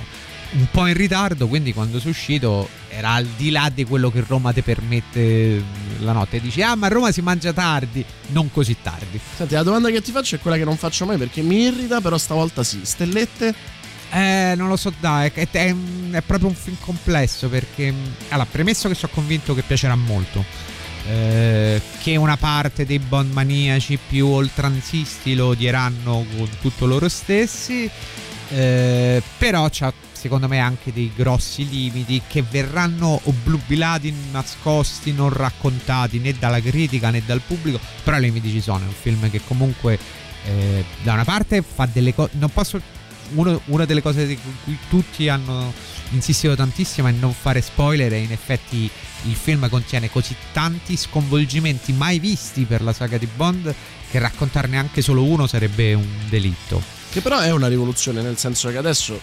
un po' in ritardo, quindi quando sono uscito era al di là di quello che Roma ti permette la notte. Dici, ah, ma a Roma si mangia tardi. Non così tardi. Senti, la domanda che ti faccio è quella che non faccio mai perché mi irrita, però stavolta sì. Stellette? Eh, non lo so, dai, è, è- è proprio un film complesso perché, allora, premesso che sono convinto che piacerà molto, eh, che una parte dei Bond maniaci più oltranzisti lo odieranno con tutto loro stessi, eh, però c'ha secondo me anche dei grossi limiti che verranno obnubilati, nascosti, non raccontati né dalla critica né dal pubblico, però i limiti ci sono, è un film che comunque eh, da una parte fa delle cose, non posso uno- una delle cose di cui tutti hanno insistito tantissimo è non fare spoiler e in effetti il film contiene così tanti sconvolgimenti mai visti per la saga di Bond che raccontarne anche solo uno sarebbe un delitto. Che però è una rivoluzione, nel senso che adesso,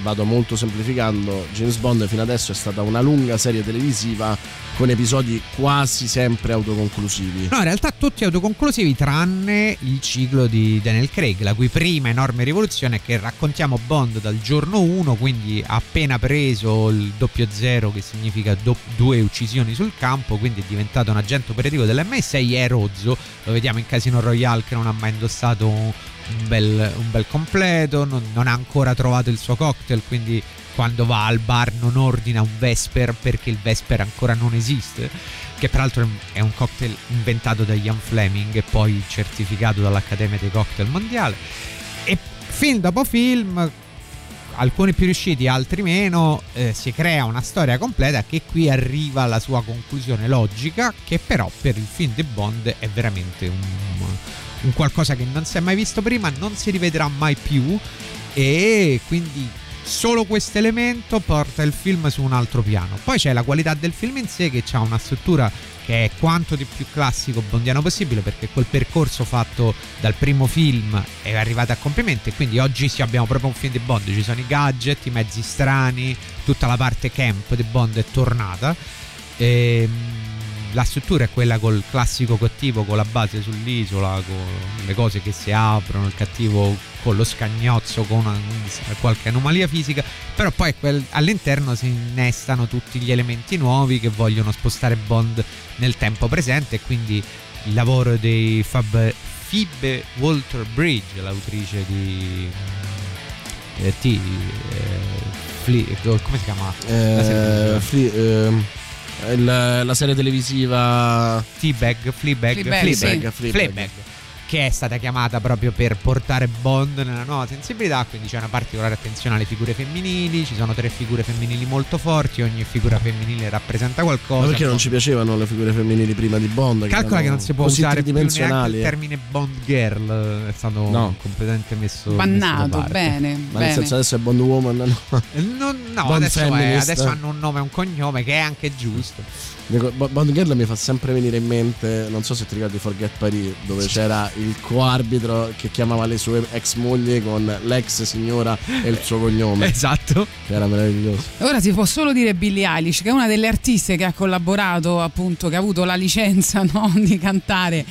vado molto semplificando, James Bond fino adesso è stata una lunga serie televisiva con episodi quasi sempre autoconclusivi. No, in realtà tutti autoconclusivi tranne il ciclo di Daniel Craig, la cui prima enorme rivoluzione è che raccontiamo Bond dal giorno 1, quindi appena preso il doppio zero che significa do- due uccisioni sul campo, quindi è diventato un agente operativo dell'MI6 è rozzo, lo vediamo in Casino Royale che non ha mai indossato un bel, un bel completo, non, non ha ancora trovato il suo cocktail, quindi quando va al bar non ordina un Vesper perché il Vesper ancora non esiste, che peraltro è un cocktail inventato da Ian Fleming e poi certificato dall'Accademia dei Cocktail Mondiale. E film dopo film, alcuni più riusciti, altri meno, eh, si crea una storia completa che qui arriva alla sua conclusione logica, che però per il film di Bond è veramente un, un qualcosa che non si è mai visto prima, non si rivedrà mai più e quindi solo questo elemento porta il film su un altro piano. Poi c'è la qualità del film in sé che ha una struttura che è quanto di più classico bondiano possibile perché quel percorso fatto dal primo film è arrivato a compimento e quindi oggi sì abbiamo proprio un film di Bond, ci sono i gadget, i mezzi strani, tutta la parte camp di Bond è tornata. Ehm, la struttura è quella col classico cattivo con la base sull'isola, con le cose che si aprono, il cattivo con lo scagnozzo, con una- qualche anomalia fisica, però poi quel- all'interno si innestano tutti gli elementi nuovi che vogliono spostare Bond nel tempo presente e quindi il lavoro dei Fab, Phoebe Walter Bridge, l'autrice di eh, T, eh, Fle- come si chiama? Eh, Fli- ehm, il- la serie televisiva T-Bag, Fleabag, Fleabag, Fleabag, sì. Fleabag. Fleabag, che è stata chiamata proprio per portare Bond nella nuova sensibilità, quindi c'è una particolare attenzione alle figure femminili, ci sono tre figure femminili molto forti, ogni figura femminile rappresenta qualcosa. Ma perché non ci piacevano le figure femminili prima di Bond? Calcola che erano non si può usare più neanche il eh. termine Bond Girl, è stato No. completamente messo messo Bannato, parte. bene, Ma bene. nel senso adesso è Bond Woman? No. Eh, no, Bond adesso, è- adesso hanno un nome e un cognome che è anche giusto. Bond Girl mi fa sempre venire in mente, non so se ti ricordi Forget Paris, dove c'era il coarbitro che chiamava le sue ex mogli con l'ex signora e il suo cognome. Esatto. Che era meraviglioso. Ora si può solo dire Billie Eilish, che è una delle artiste che ha collaborato, appunto, che ha avuto la licenza no, di cantare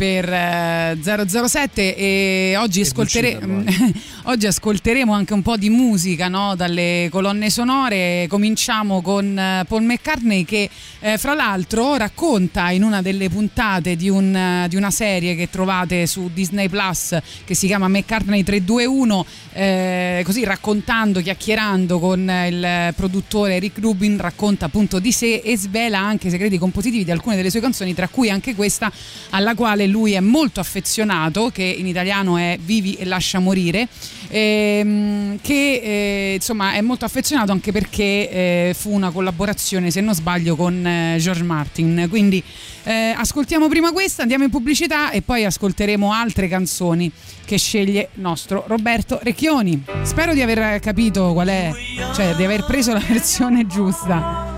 per eh, 007 e oggi, ascoltere- oggi ascolteremo anche un po' di musica no, dalle colonne sonore. Cominciamo con eh, Paul McCartney che eh, fra l'altro racconta in una delle puntate di, un, eh, di una serie che trovate su Disney Plus che si chiama McCartney 321, eh, così raccontando, chiacchierando con il produttore Rick Rubin, racconta appunto di sé e svela anche i segreti compositivi di alcune delle sue canzoni, tra cui anche questa alla quale lui è molto affezionato, che in italiano è Vivi e lascia morire. Ehm, che eh, insomma è molto affezionato anche perché eh, fu una collaborazione, se non sbaglio, con eh, George Martin. Quindi eh, ascoltiamo prima questa, andiamo in pubblicità e poi ascolteremo altre canzoni che sceglie nostro Roberto Recchioni. Spero di aver capito qual è, cioè di aver preso la versione giusta.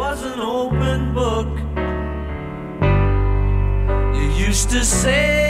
was an open book. You used to say,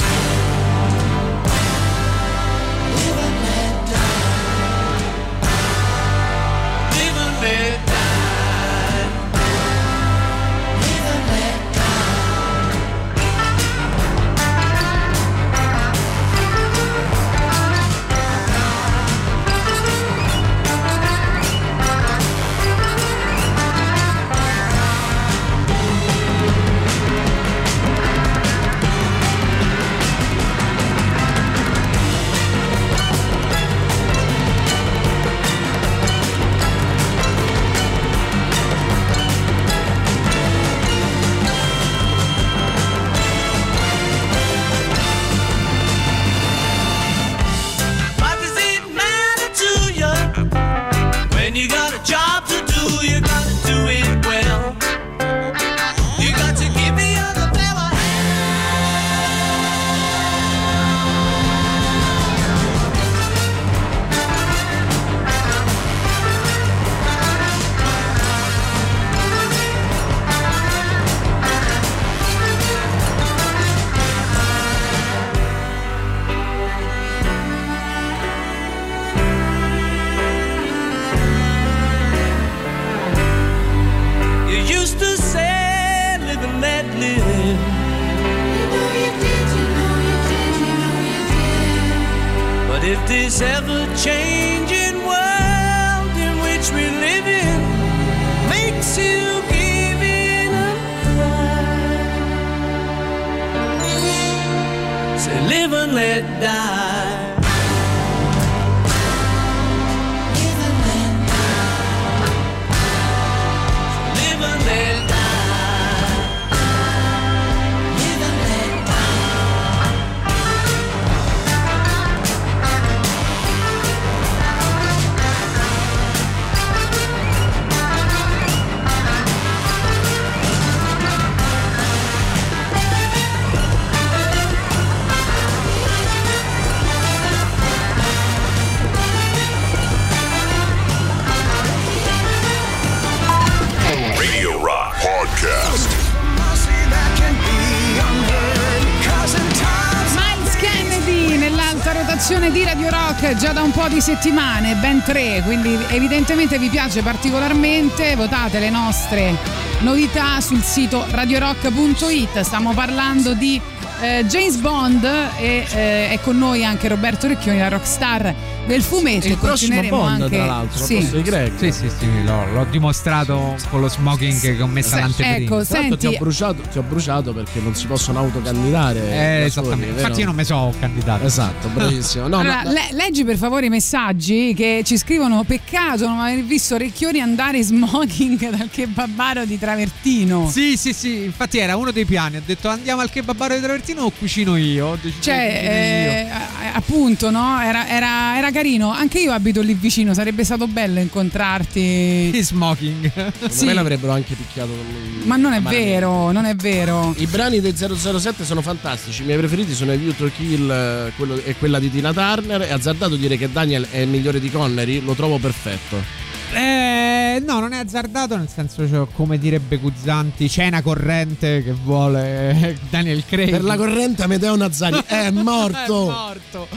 Rotazione di Radio Rock già da un po' di settimane, ben tre, quindi evidentemente vi piace particolarmente, votate le nostre novità sul sito radiorock.it, stiamo parlando di eh, James Bond e eh, è con noi anche Roberto Recchioni, la rockstar del fumetto. Il prossimo Bond, anche... tra l'altro, Sì. di Greg. Sì, sì, sì, l'ho, l'ho dimostrato con lo smoking che ho messo Sì, all'anteprima. ecco, l'altro ti ho, Senti- bruciato, ti ho bruciato perché non si possono autocandidare. Eh, soli, esattamente. vero? Infatti io non mi so candidato. Esatto, bravissimo. No, allora, ma- le- leggi per favore i messaggi che ci scrivono: Peccato non aver visto Recchioni andare in smoking dal kebabaro di Travertino. Sì, sì, sì, infatti era uno dei piani. Ho detto andiamo al kebabaro di Travertino o cucino io? Cioè, eh, a- appunto, no? Era, era- era carino. Anche io abito lì vicino, sarebbe stato bello incontrarti. io. Smoking. Secondo Sì. me l'avrebbero anche picchiato. con- Ma non è vero, non è vero. I brani del 007 sono fantastici. I miei preferiti sono View to Kill eh, quello- e quella di Tina Turner. È azzardato dire che Daniel è il migliore di Connery. Lo trovo perfetto. Eh, no, non è azzardato, nel senso, cioè, come direbbe Guzzanti, c'è una corrente che vuole Daniel Craig. Per la corrente Amedeo Nazzari è morto. è morto.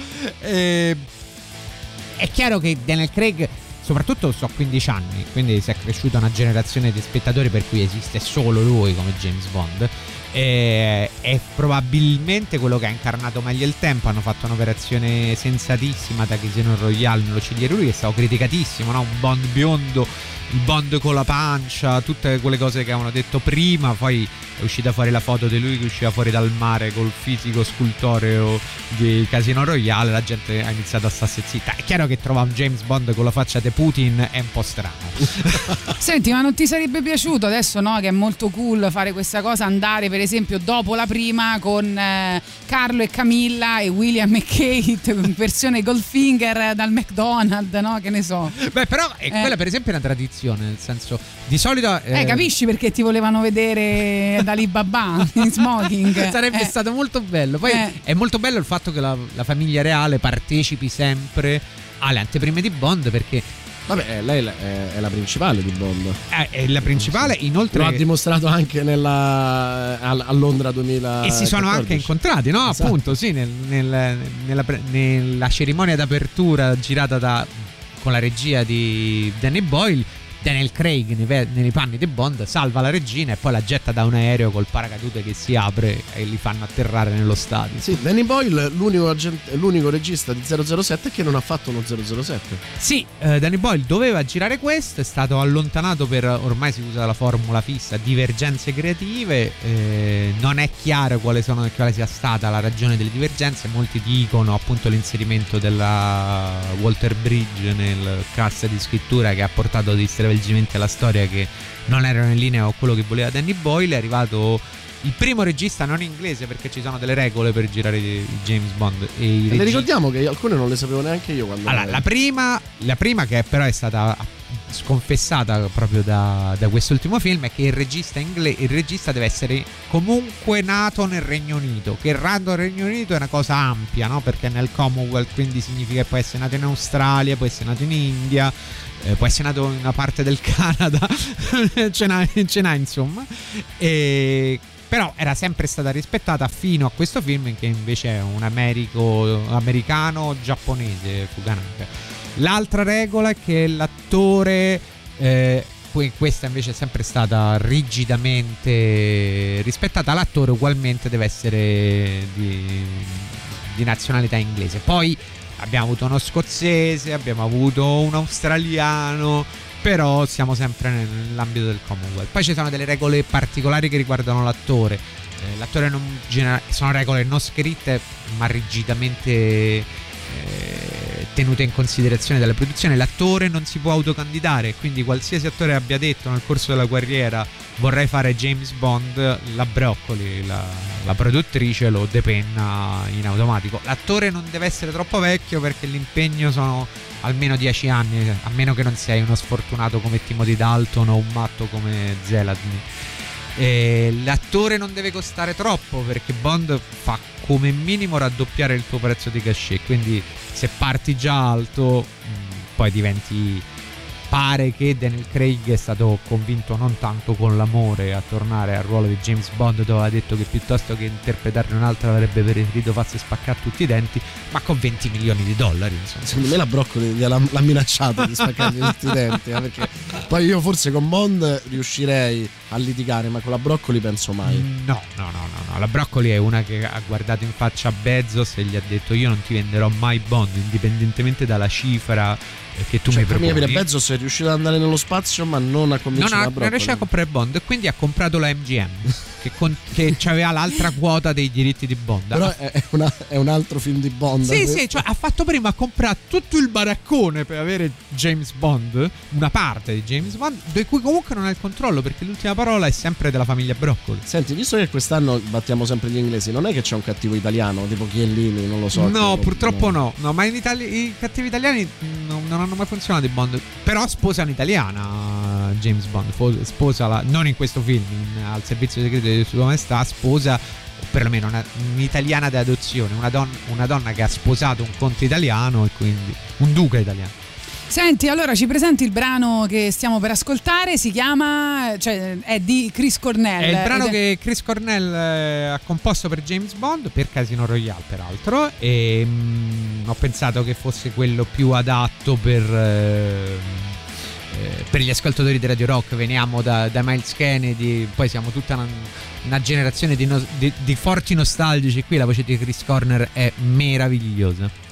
Eh, è chiaro che Daniel Craig, soprattutto so 15 anni, quindi si è cresciuta una generazione di spettatori per cui esiste solo lui come James Bond. eh, è probabilmente quello che ha incarnato meglio il tempo. Hanno fatto un'operazione sensatissima da Casino Royale nello cigliere lui, che è stato criticatissimo, no? un Bond biondo, il Bond con la pancia, tutte quelle cose che avevano detto prima. Poi è uscita fuori la foto di lui che usciva fuori dal mare col fisico scultoreo di Casino Royale. La gente ha iniziato a starsi zitta. È chiaro che trova un James Bond con la faccia di Putin è un po' strano. Senti, ma non ti sarebbe piaciuto adesso, no? Che è molto cool fare questa cosa, andare per esempio dopo la prima con eh, Carlo e Camilla e William e Kate in versione Goldfinger dal McDonald's, no? Che ne so. Beh, però eh, quella per esempio è una tradizione, nel senso di solito Eh, capisci perché ti volevano vedere d'Alibaba in smoking? Sarebbe Eh. stato molto bello. Poi Eh. è molto bello il fatto che la, la famiglia reale partecipi sempre alle anteprime di Bond perché Vabbè, lei è, la principale di Bond. eh, è la principale, inoltre Lo ha dimostrato anche nella, a, Londra 2000. e si sono anche incontrati, no? Esatto. Appunto, sì, nel- nel- nella, nella cerimonia d'apertura girata da, con la regia di Danny Boyle. Daniel Craig nei, nei panni di Bond salva la regina e poi la getta da un aereo col paracadute che si apre e li fanno atterrare nello stadio. Sì, Danny Boyle, l'unico, agente- l'unico regista di 007 che non ha fatto uno 007. Sì, eh, Danny Boyle doveva girare questo, è stato allontanato per ormai si usa la formula fissa, divergenze creative. eh, non è chiaro quale, sono, quale sia stata la ragione delle divergenze. Molti dicono appunto l'inserimento della Walter Bridge nel cast di scrittura che ha portato dei stravolgimenti alla storia che non erano in linea con quello che voleva Danny Boyle. È arrivato. Il primo regista non inglese perché ci sono delle regole per girare James Bond e E le regi- ricordiamo che alcune non le sapevo neanche io quando. allora, la prima, la prima che però è stata sconfessata proprio da, da quest'ultimo film è che il regista, ingle- il regista deve essere comunque nato nel Regno Unito. Che nato nel Regno Unito è una cosa ampia, no? Perché nel Commonwealth quindi significa che può essere nato in Australia, può essere nato in India, eh, può essere nato in una parte del Canada, ce, n'ha, ce n'ha insomma. E però era sempre stata rispettata fino a questo film che invece è un americano giapponese Fuganaka. L'altra regola è che l'attore eh, questa invece è sempre stata rigidamente rispettata l'attore ugualmente deve essere di, di nazionalità inglese poi abbiamo avuto uno scozzese abbiamo avuto un australiano però siamo sempre nell'ambito del Commonwealth. Poi ci sono delle regole particolari che riguardano l'attore. Eh, l'attore non genera- sono regole non scritte ma rigidamente eh, tenute in considerazione dalla produzione. L'attore non si può autocandidare, quindi qualsiasi attore abbia detto nel corso della carriera vorrei fare James Bond, la Broccoli, la, la produttrice, lo depenna in automatico. L'attore non deve essere troppo vecchio perché l'impegno sono almeno 10 anni, a meno che non sei uno sfortunato come Timothy Dalton o un matto come Zeladny. E l'attore non deve costare troppo perché Bond fa come minimo raddoppiare il tuo prezzo di cachet. Quindi se parti già alto, mh, poi diventi. Pare che Daniel Craig è stato convinto non tanto con l'amore a tornare al ruolo di James Bond, dove aveva detto che piuttosto che interpretarne un altro avrebbe preferito farsi spaccare tutti i denti, ma con 20 milioni di dollari. Insomma. Secondo me la Broccoli gliela- l'ha minacciato di spaccargli tutti i denti. eh, perché poi io forse con Bond riuscirei a litigare, ma con la Broccoli penso mai. No, no, no, no, no. La Broccoli è una che ha guardato in faccia Bezos e gli ha detto io non ti venderò mai Bond, indipendentemente dalla cifra che tu Cioè, mi proponi. capire, Bezos è riuscito ad andare nello spazio, ma non a non, convincere ha, la non riesce a comprare Bond e quindi ha comprato la MGM che, con- che aveva l'altra quota dei diritti di Bond. Però è, una- è un altro film di Bond. sì, sì, cioè ha fatto prima comprare tutto il baraccone per avere James Bond, una parte di James Bond, di cui comunque non ha il controllo perché l'ultima parola è sempre della famiglia Broccoli. Senti, visto che quest'anno battiamo sempre gli inglesi, non è che c'è un cattivo italiano, tipo Chiellini, non lo so. No, che- purtroppo no. No, ma in Italia i cattivi italiani non, non hanno mai funzionato i Bond. Però sposa un'italiana James Bond. Sposa la, non in questo film, in- al servizio segreto Sua Maestà, sposa perlomeno una- un'italiana di adozione, una, don- una donna che ha sposato un conte italiano e quindi un duca italiano. Senti, allora ci presenti il brano che stiamo per ascoltare, si chiama, cioè è di Chris Cornell. È il brano ed che Chris Cornell eh, ha composto per James Bond, per Casino Royale peraltro, e mm, ho pensato che fosse quello più adatto per, eh, eh, per gli ascoltatori di Radio Rock veniamo da, da Miles Kennedy, poi siamo tutta una, una generazione di, no- di- di forti nostalgici. Qui la voce di Chris Corner è meravigliosa.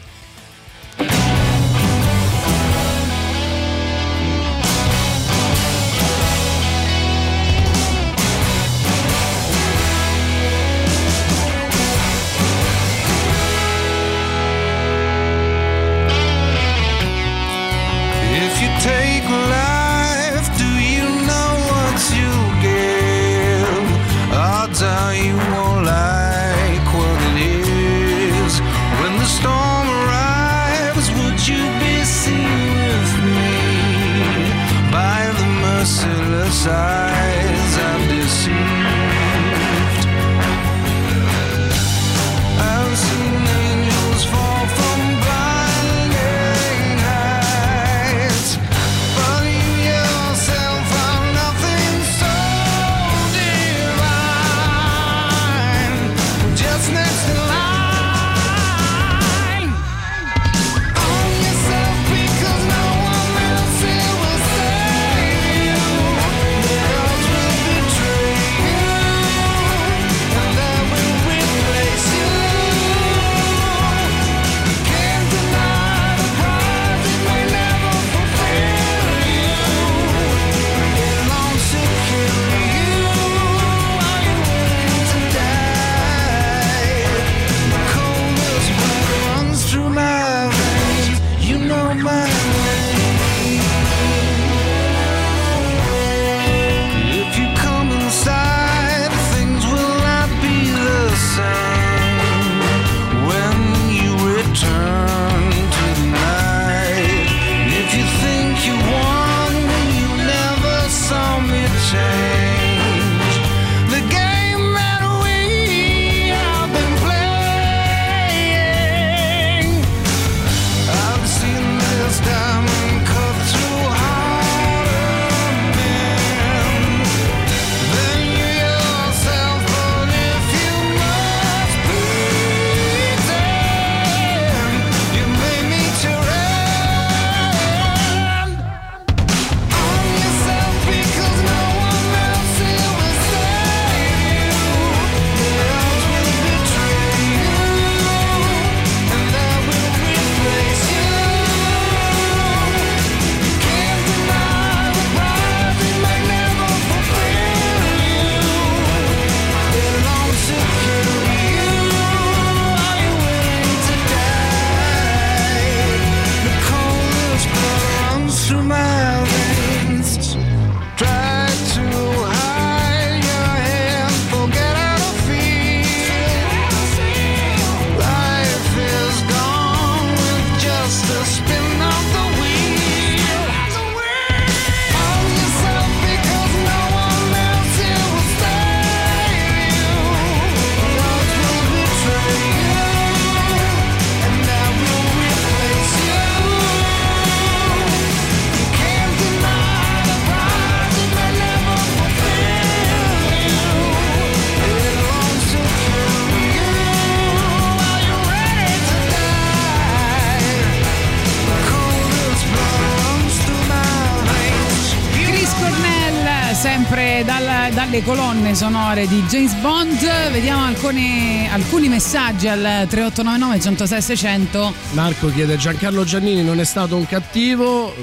Dalle colonne sonore di James Bond. Vediamo alcuni, alcuni messaggi al 3899 106 600. Marco chiede Giancarlo Giannini non è stato un cattivo,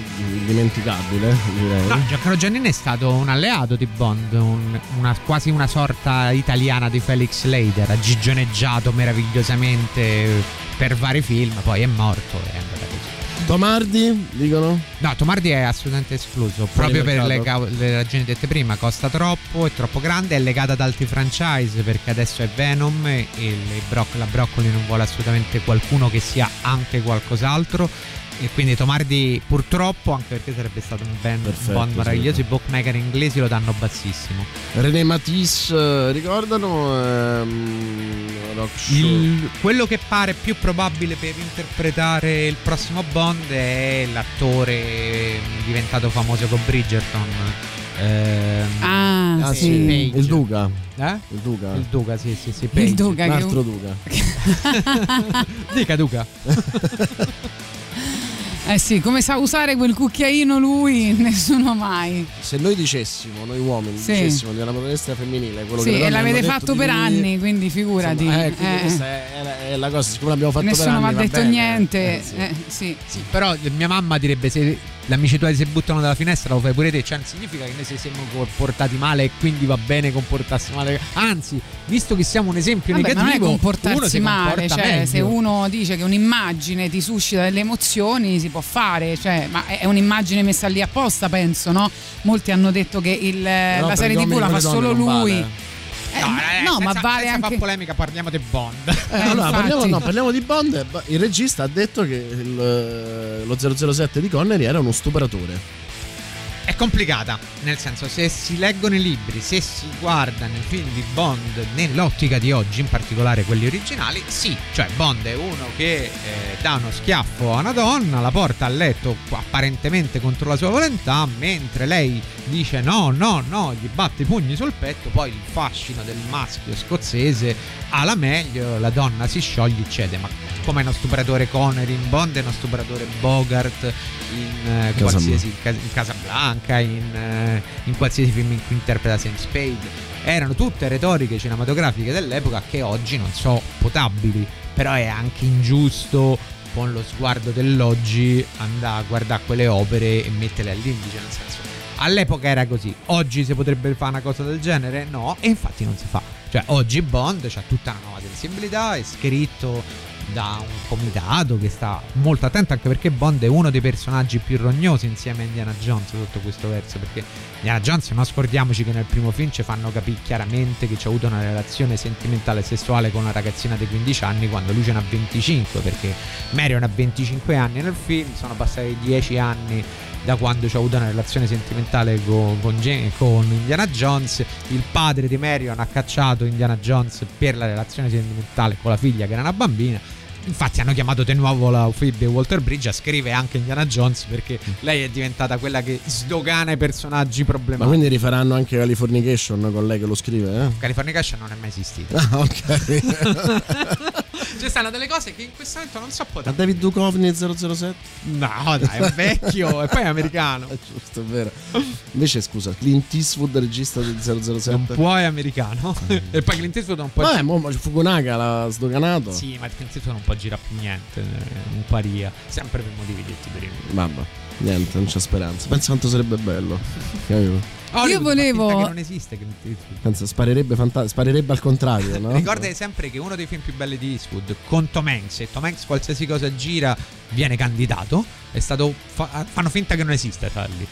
dimenticabile direi. No, Giancarlo Giannini è stato un alleato di Bond, un- una- quasi una sorta italiana di Felix Leiter, ha gigioneggiato meravigliosamente per vari film, poi è morto è così. Tomardi, dicono? No, Tomardi è assolutamente escluso, proprio per le, le ragioni dette prima, costa troppo, è troppo grande, è legata ad altri franchise perché adesso è Venom e Broc- la Broccoli non vuole assolutamente qualcuno che sia anche qualcos'altro e quindi Tomardi purtroppo, anche perché sarebbe stato un band, Perfetto, Bond meraviglioso, sì. i bookmaker inglesi lo danno bassissimo. René Matisse, eh, ricordano? Ehm. Il- quello che pare più probabile per interpretare il prossimo Bond è l'attore diventato famoso con Bridgerton. ehm, Ah, Ah, sì. sì. Il Duca. Eh? Il Duca. Il Duca, sì, sì, sì. Il Page. Duca Un che- altro Duca. Dica Duca. Eh sì, come sa usare quel cucchiaino lui, nessuno mai. Se noi dicessimo, noi uomini, Sì. dicessimo di una protagonista femminile, quello Sì, che e l'avete fatto per lui, anni, quindi figurati. insomma, eh, quindi Eh. questa è, è- è la cosa, siccome l'abbiamo fatto Nessuno per mi anni. ha va detto bene. niente. Eh, sì. eh, sì. Sì, però mia mamma direbbe se l'amici tuoi si buttano dalla finestra lo fai pure te, cioè non significa che noi se siamo comportati male e quindi va bene comportarsi male. Anzi, visto che siamo un esempio Vabbè, ma non è negativo, comportarsi si male, comporta cioè meglio. se uno dice che un'immagine ti suscita delle emozioni si può fare, cioè, ma è un'immagine messa lì apposta, penso, no? Molti hanno detto che il- la serie gli TV la fa solo lui. vale. Eh, No, eh, no, ma senza- vale senza anche far polemica, parliamo di Bond. Eh, allora, infatti. parliamo, no, parliamo di Bond. Il regista ha detto che il- lo 007 di Connery era uno stupratore. È complicata, nel senso se si leggono i libri, se si guardano i film di Bond nell'ottica di oggi, in particolare quelli originali, sì, cioè Bond è uno che eh, dà uno schiaffo a una donna, la porta a letto apparentemente contro la sua volontà, mentre lei dice no, no, no, gli batte i pugni sul petto, poi il fascino del maschio scozzese ha la meglio, la donna si scioglie, cede, ma come uno stupratore Connery in Bond è uno stupratore Bogart in eh, qualsiasi in Casablanca, in, eh, in qualsiasi film in cui interpreta Sam Spade. Erano tutte retoriche cinematografiche dell'epoca che oggi non so potabili, però è anche ingiusto con lo sguardo dell'oggi andare a guardare quelle opere e metterle all'indice, nel senso all'epoca era così, oggi si potrebbe fare una cosa del genere? No, e infatti non si fa. Cioè oggi Bond c'ha tutta una nuova sensibilità, è scritto da un comitato che sta molto attento anche perché Bond è uno dei personaggi più rognosi insieme a Indiana Jones sotto questo verso perché Indiana Jones non scordiamoci che nel primo film ci fanno capire chiaramente che c'ha avuto una relazione sentimentale e sessuale con una ragazzina di 15 anni quando lui ce n'ha 25 perché Marion ha 25 anni nel film sono passati 10 anni da quando c'ha avuto una relazione sentimentale con, con, con Indiana Jones. Il padre di Marion ha cacciato Indiana Jones per la relazione sentimentale con la figlia che era una bambina Infatti hanno chiamato di nuovo la Phoebe Walter Bridge a scrivere anche Indiana Jones perché lei è diventata quella che sdogana i personaggi Ma problematici. quindi rifaranno anche Californication con lei che lo scrive, eh? Californication non è mai esistito. Ah, ok. Ci stanno delle cose che in questo momento non so A poter. David Duchovny 007? No, dai, è vecchio e poi è americano. È giusto, è vero. Invece, scusa, Clint Eastwood, regista del 007. Non può è americano. e poi Clint Eastwood non può. Vabbè, mo Fukunaga l'ha sdoganato. Sì, ma Clint Eastwood non può girare più niente. eh, Un paria. Sempre per motivi detti per il. Niente, non c'è speranza. Pensa quanto sarebbe bello. Capito? Io volevo- Che non esiste. Pensa, sparerebbe, fanta- sparerebbe al contrario, no? Ricorda sempre che uno dei film più belli di Eastwood con Tom Hanks e Tom Hanks qualsiasi cosa gira viene candidato è stato fa- fanno finta che non esista Sally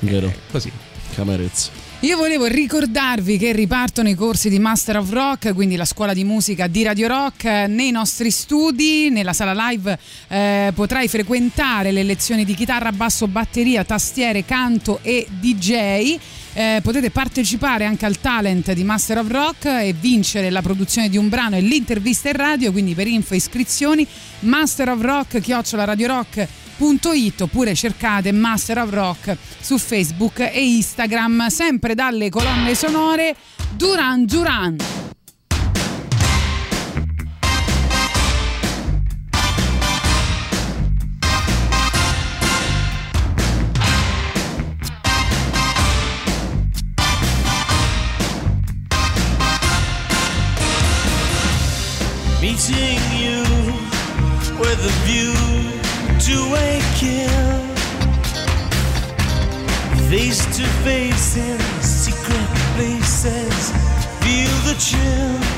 Vero. così Camerezzi. Io volevo ricordarvi che ripartono i corsi di Master of Rock, quindi la scuola di musica di Radio Rock, nei nostri studi, nella sala live eh, potrai frequentare le lezioni di chitarra, basso, batteria, tastiere, canto e DJ. Eh, potete partecipare anche al talent di Master of Rock e vincere la produzione di un brano e l'intervista in radio, quindi per info e iscrizioni Master www.radioticino.it oppure cercate Master of Rock su Facebook e Instagram, sempre dalle colonne sonore Duran Duran. Meeting you with a view to a kill. Face to face in secret places, feel the chill.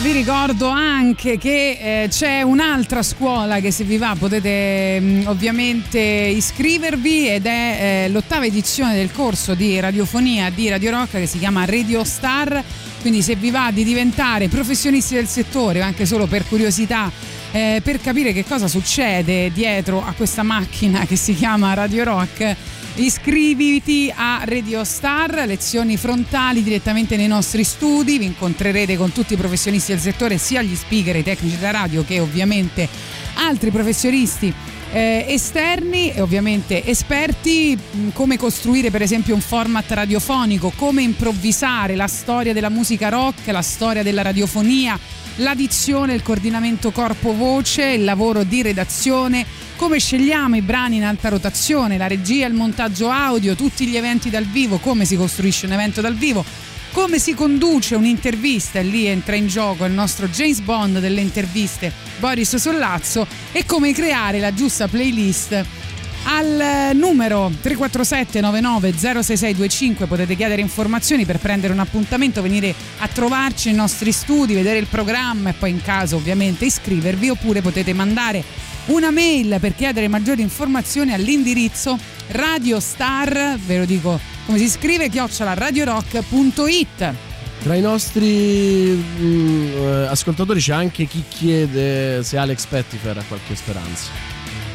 Vi ricordo anche che eh, c'è un'altra scuola che se vi va potete mh, ovviamente iscrivervi ed è eh, l'ottava edizione del corso di radiofonia di Radio Rock che si chiama Radio Star. Quindi se vi va di diventare professionisti del settore o anche solo per curiosità eh, per capire che cosa succede dietro a questa macchina che si chiama Radio Rock Iscriviti a Radio Star, lezioni frontali direttamente nei nostri studi, vi incontrerete con tutti i professionisti del settore, sia gli speaker, i tecnici da radio che ovviamente altri professionisti eh, esterni e ovviamente esperti, mh, come costruire per esempio un format radiofonico, come improvvisare la storia della musica rock, la storia della radiofonia, l'addizione, il coordinamento corpo-voce, il lavoro di redazione, come scegliamo i brani in alta rotazione, la regia, il montaggio audio, tutti gli eventi dal vivo, come si costruisce un evento dal vivo, come si conduce un'intervista? E lì entra in gioco il nostro James Bond delle interviste. Boris Sollazzo. E come creare la giusta playlist? Al numero 347 99 06625 potete chiedere informazioni per prendere un appuntamento, venire a trovarci nei nostri studi, vedere il programma e poi in caso ovviamente iscrivervi oppure potete mandare una mail per chiedere maggiori informazioni all'indirizzo radiostar, ve lo dico come si scrive, chiocciola radiorock.it. Tra i nostri mm, eh, ascoltatori c'è anche chi chiede se Alex Pettifer ha qualche speranza.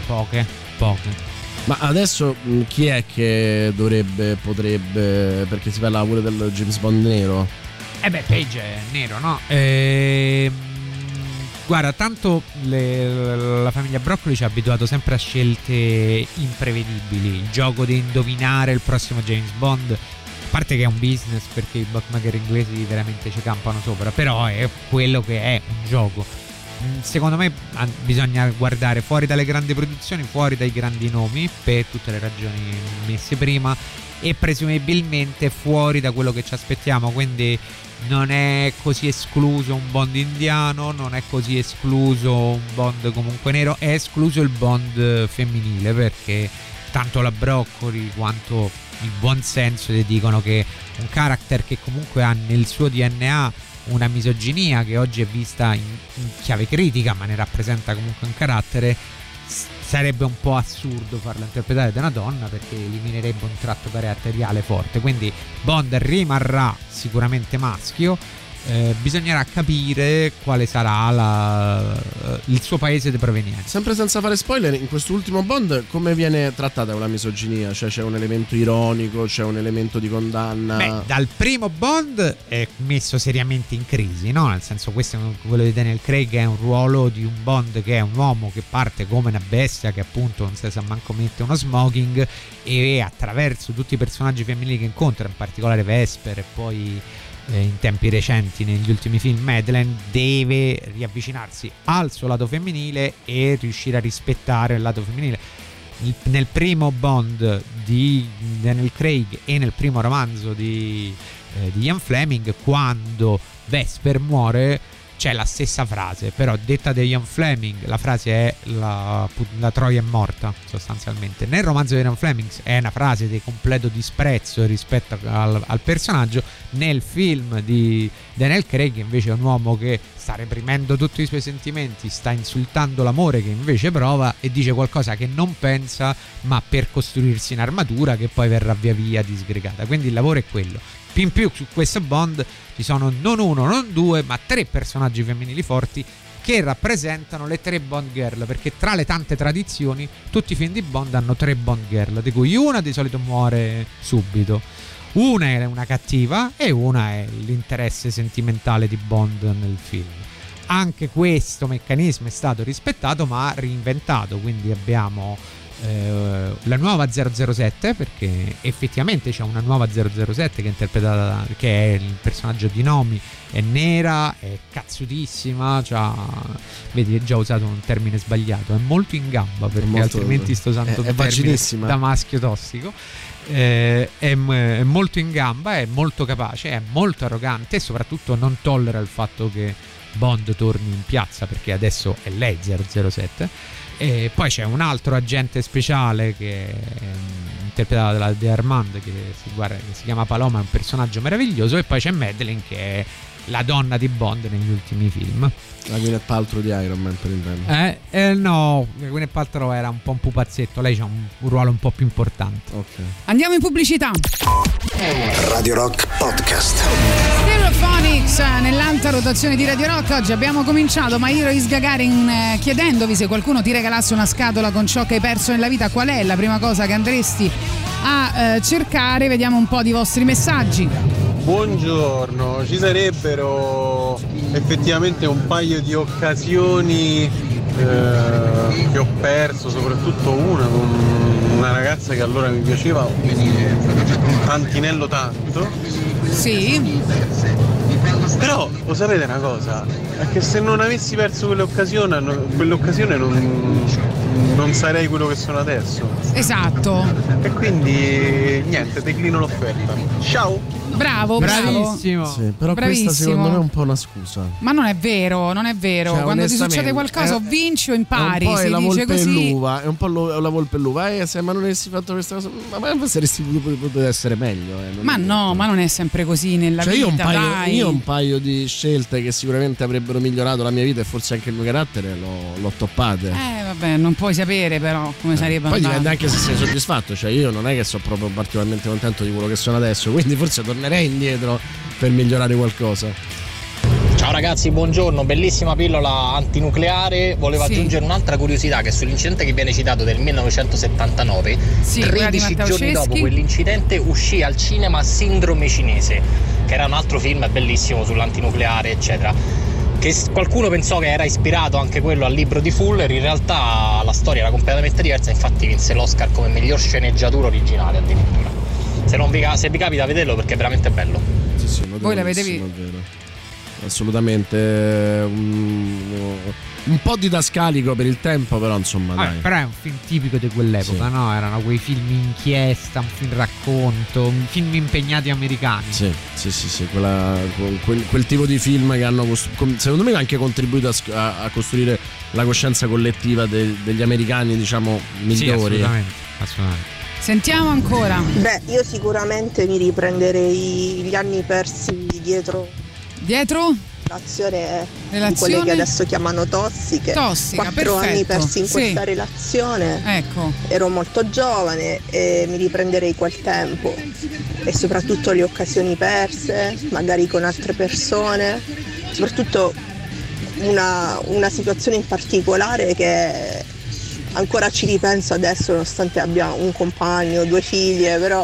Poche, poche. Ma adesso mh, chi è che dovrebbe, potrebbe, perché si parla pure del James Bond nero? Eh beh, Page è nero, no? Ehm, guarda, tanto le- la famiglia Broccoli ci ha abituato sempre a scelte imprevedibili. Il gioco di indovinare il prossimo James Bond. A parte che è un business perché i bookmaker inglesi veramente ci campano sopra, però è quello che è un gioco. Mm, Secondo me bisogna guardare fuori dalle grandi produzioni, fuori dai grandi nomi, per tutte le ragioni messe prima, e presumibilmente fuori da quello che ci aspettiamo. Quindi non è così escluso un Bond indiano, non è così escluso un Bond comunque nero, è escluso il Bond femminile perché tanto la Broccoli quanto il buon senso ti dicono che un character che comunque ha nel suo DNA una misoginia che oggi è vista in, in chiave critica ma ne rappresenta comunque un carattere sarebbe un po' assurdo farla interpretare da una donna perché eliminerebbe un tratto caratteriale forte. Quindi Bond rimarrà sicuramente maschio eh, bisognerà capire quale sarà la- il suo paese di provenienza Sempre senza fare spoiler, in quest'ultimo Bond come viene trattata la misoginia? Cioè c'è un elemento ironico, c'è un elemento di condanna? Beh, dal primo Bond è messo seriamente in crisi, no? Nel senso, questo è un- quello di Daniel Craig è un ruolo di un Bond che è un uomo che parte come una bestia, che appunto non si sa manco mette uno smoking e attraverso tutti i personaggi femminili che incontra, in particolare Vesper e poi eh, in tempi recenti negli ultimi film Madeleine, deve riavvicinarsi al suo lato femminile e riuscire a rispettare il lato femminile. Il- nel primo Bond di Daniel Craig e nel primo romanzo di, eh, di Ian Fleming, quando Vesper muore, c'è la stessa frase, però detta da Ian Fleming, la frase è la, la Troia è morta, sostanzialmente. Nel romanzo di Ian Fleming è una frase di completo disprezzo rispetto al, al personaggio, nel film di Daniel Craig invece è un uomo che sta reprimendo tutti i suoi sentimenti, sta insultando l'amore che invece prova e dice qualcosa che non pensa, ma per costruirsi un'armatura che poi verrà via via disgregata. Quindi il lavoro è quello. In più su questo Bond ci sono non uno, non due, ma tre personaggi femminili forti che rappresentano le tre Bond Girl, perché tra le tante tradizioni tutti i film di Bond hanno tre Bond Girl, di cui una di solito muore subito. Una è una cattiva e una è l'interesse sentimentale di Bond nel film. Anche questo meccanismo è stato rispettato ma reinventato, quindi abbiamo eh, la nuova 007 perché effettivamente c'è una nuova 007 che è interpretata che è il personaggio di Nomi è nera è cazzutissima c'ha, vedi è già usato un termine sbagliato è molto in gamba perché molto- altrimenti sto usando è- è da maschio tossico. Eh, è, è molto in gamba è molto capace è molto arrogante e soprattutto non tollera il fatto che Bond torni in piazza perché adesso è lei 007 E poi c'è un altro agente speciale che mm, interpretato da De Armand che si, guarda- che si chiama Paloma, è un personaggio meraviglioso. E poi c'è Madeleine che è la donna di Bond negli ultimi film. La Gwyneth Paltrow di Iron Man per intendere. Eh, eh, no, Gwyneth Paltrow era un po' un pupazzetto, lei ha un, un ruolo un po' più importante. Andiamo in pubblicità. Radio Rock Podcast. Stereophonics eh, nell'alta rotazione di Radio Rock. Oggi abbiamo cominciato Mairo Is Gagarin eh, chiedendovi se qualcuno ti regalasse una scatola con ciò che hai perso nella vita, qual è la prima cosa che andresti a eh, cercare. Vediamo un po' di vostri messaggi. Buongiorno, ci sarebbero effettivamente un paio di occasioni eh, che ho perso, soprattutto una con una ragazza che allora mi piaceva un tantinello tanto. Sì. Però lo sapete una cosa? È che se non avessi perso quell'occasione, quell'occasione non, non sarei quello che sono adesso. Esatto. E quindi niente, declino l'offerta. Ciao! Bravo, bravo. Sì, però Bravissimo. questa secondo me è un po' una scusa. Ma non è vero, non è vero. Cioè, Quando ti succede qualcosa, è- o vinci o impari. È un po' si la dice volpe e così. l'uva, è un po' lo- la volpe e l'uva. Eh, se ma non avessi fatto questa cosa, ma, ma saresti potuto essere meglio. eh, Ma no, ma non è sempre così nella Cioè, vita. io, un paio, dai. io ho un paio di scelte che sicuramente avrebbero migliorato la mia vita e forse anche il mio carattere, l'ho, l'ho toppate. Eh, vabbè, non puoi sapere però come sarebbe Poi dipende anche se sei soddisfatto, cioè io non è che sono proprio particolarmente contento di quello che sono adesso, quindi forse tornerei indietro per migliorare qualcosa. Ciao ragazzi, buongiorno, bellissima pillola antinucleare. Volevo Sì. aggiungere un'altra curiosità che sull'incidente che viene citato del 1979, Sì, quella di 13 Matteo giorni Ceschi. dopo quell'incidente uscì al cinema Sindrome cinese, che era un altro film bellissimo sull'antinucleare, eccetera. Che qualcuno pensò che era ispirato anche quello al libro di Fuller, in realtà la storia era completamente diversa, infatti vinse l'Oscar come miglior sceneggiatura originale addirittura. Se, non vi, se vi capita vederlo perché è veramente bello. Sì, sì, Voi l'avete vero. Assolutamente un, un po' didascalico per il tempo, però insomma Vabbè, dai. però è un film tipico di quell'epoca, Sì. no? Erano quei film inchiesta, un film racconto, un film impegnati americani. Sì, sì, sì, sì, quella- quel, quel tipo di film che hanno secondo me ha anche contribuito a, a- a costruire la coscienza collettiva de- degli americani, diciamo, Sì, migliori. assolutamente, assolutamente. Sentiamo ancora. Beh, io sicuramente mi riprenderei gli anni persi dietro Dietro? relazione Relazione? quelle che adesso chiamano tossiche. Tossica, Quattro perfetto, anni persi in sì. questa relazione. Ecco. Ero molto giovane e mi riprenderei quel tempo e soprattutto le occasioni perse, magari con altre persone, soprattutto una, una situazione in particolare che ancora ci ripenso adesso nonostante abbia un compagno, due figlie, però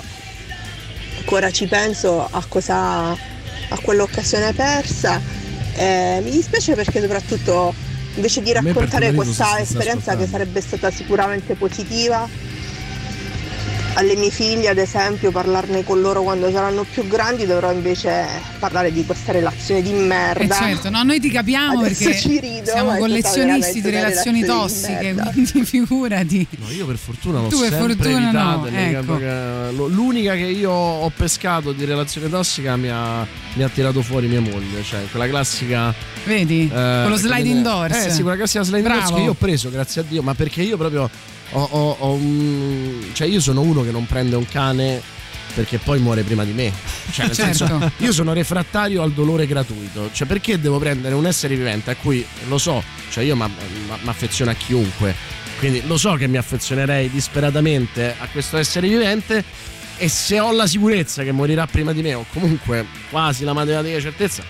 ancora ci penso a cosa a quell'occasione persa. E mi dispiace perché soprattutto invece di raccontare questa esperienza che sarebbe stata sicuramente positiva, alle mie figlie ad esempio parlarne con loro quando saranno più grandi dovrò invece parlare di questa relazione di Eh merda. certo, no, noi ti capiamo Adesso perché ci rido, siamo stata collezionisti di relazioni di tossiche, merda. quindi figurati. No, io per fortuna l'ho Tu per sempre fortuna evitata. no, ecco. che- L'unica che io ho pescato di relazione tossica mi ha, mi ha tirato fuori mia moglie, cioè quella classica. Vedi? Con lo sliding doors. Eh sì, quella classica sliding doors Bravo. che io ho preso, grazie a Dio, ma perché io proprio ho, ho- ho un- Cioè io sono uno che non prende un cane perché poi muore prima di me. Cioè, nel Certo. senso, io sono refrattario al dolore gratuito. Cioè, perché devo prendere un essere vivente a cui lo so, cioè io mi affeziono a chiunque. Quindi lo so che mi affezionerei disperatamente a questo essere vivente. E se ho la sicurezza che morirà prima di me, o comunque quasi la matematica certezza,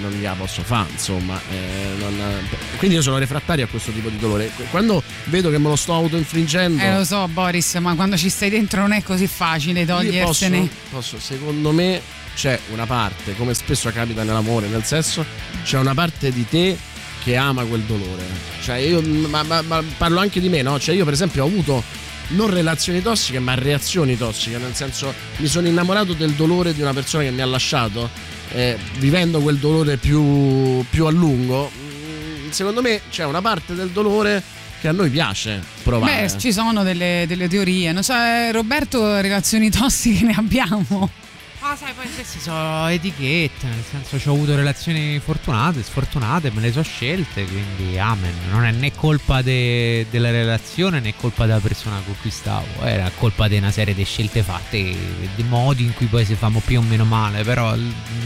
non gliela posso fare, insomma. eh, non- quindi io sono refrattario a questo tipo di dolore. Quando vedo che me lo sto autoinfliggendo. Eh lo so Boris, ma quando ci stai dentro non è così facile togliersene. Posso, posso, secondo me c'è una parte, come spesso capita nell'amore, nel sesso, c'è una parte di te che ama quel dolore. Cioè io ma, ma- ma parlo anche di me, no? Cioè io per esempio ho avuto non relazioni tossiche, ma reazioni tossiche, nel senso mi sono innamorato del dolore di una persona che mi ha lasciato, eh, vivendo quel dolore più, più a lungo. Mm, Secondo me c'è una parte del dolore che a noi piace provare. Beh, ci sono delle, delle teorie. Non so, eh, Roberto, relazioni tossiche ne abbiamo. No, sai, poi queste sono etichette, nel senso ho avuto relazioni fortunate, sfortunate, me le so scelte, quindi amen. Non è né colpa de- della relazione né colpa della persona con cui stavo, era colpa di una serie di scelte fatte, di modi in cui poi si fanno più o meno male, però